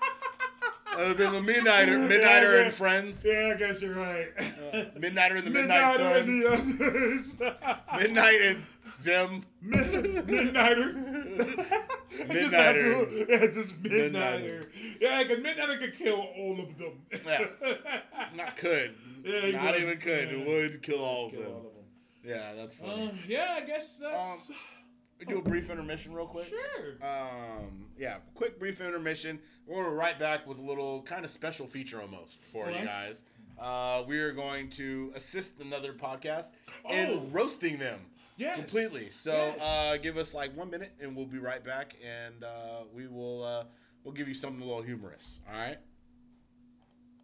Other than the Midnighter, Midnighter Yeah, and. Friends. yeah, I guess you're right. Midnighter and the Midnight, Midnighter and the others. Midnight and Jim. Mid- Midnighter. Just Midnighter. to- yeah, just Midnighter. Midnighter. Yeah, because Midnighter could kill all of them. Yeah. Not could. Yeah, Not would. even could. Yeah. It would kill all of Kill them. all of them. Yeah, that's funny. Um, yeah, I guess that's. We do a brief intermission real quick. sure. Um, yeah, quick brief intermission. We're right back with a little kind of special feature almost for you guys. Uh, we are going to assist another podcast Oh. in roasting them Yes. completely. So Yes. uh, give us like one minute and we'll be right back and uh, we will uh, we'll give you something a little humorous. All right.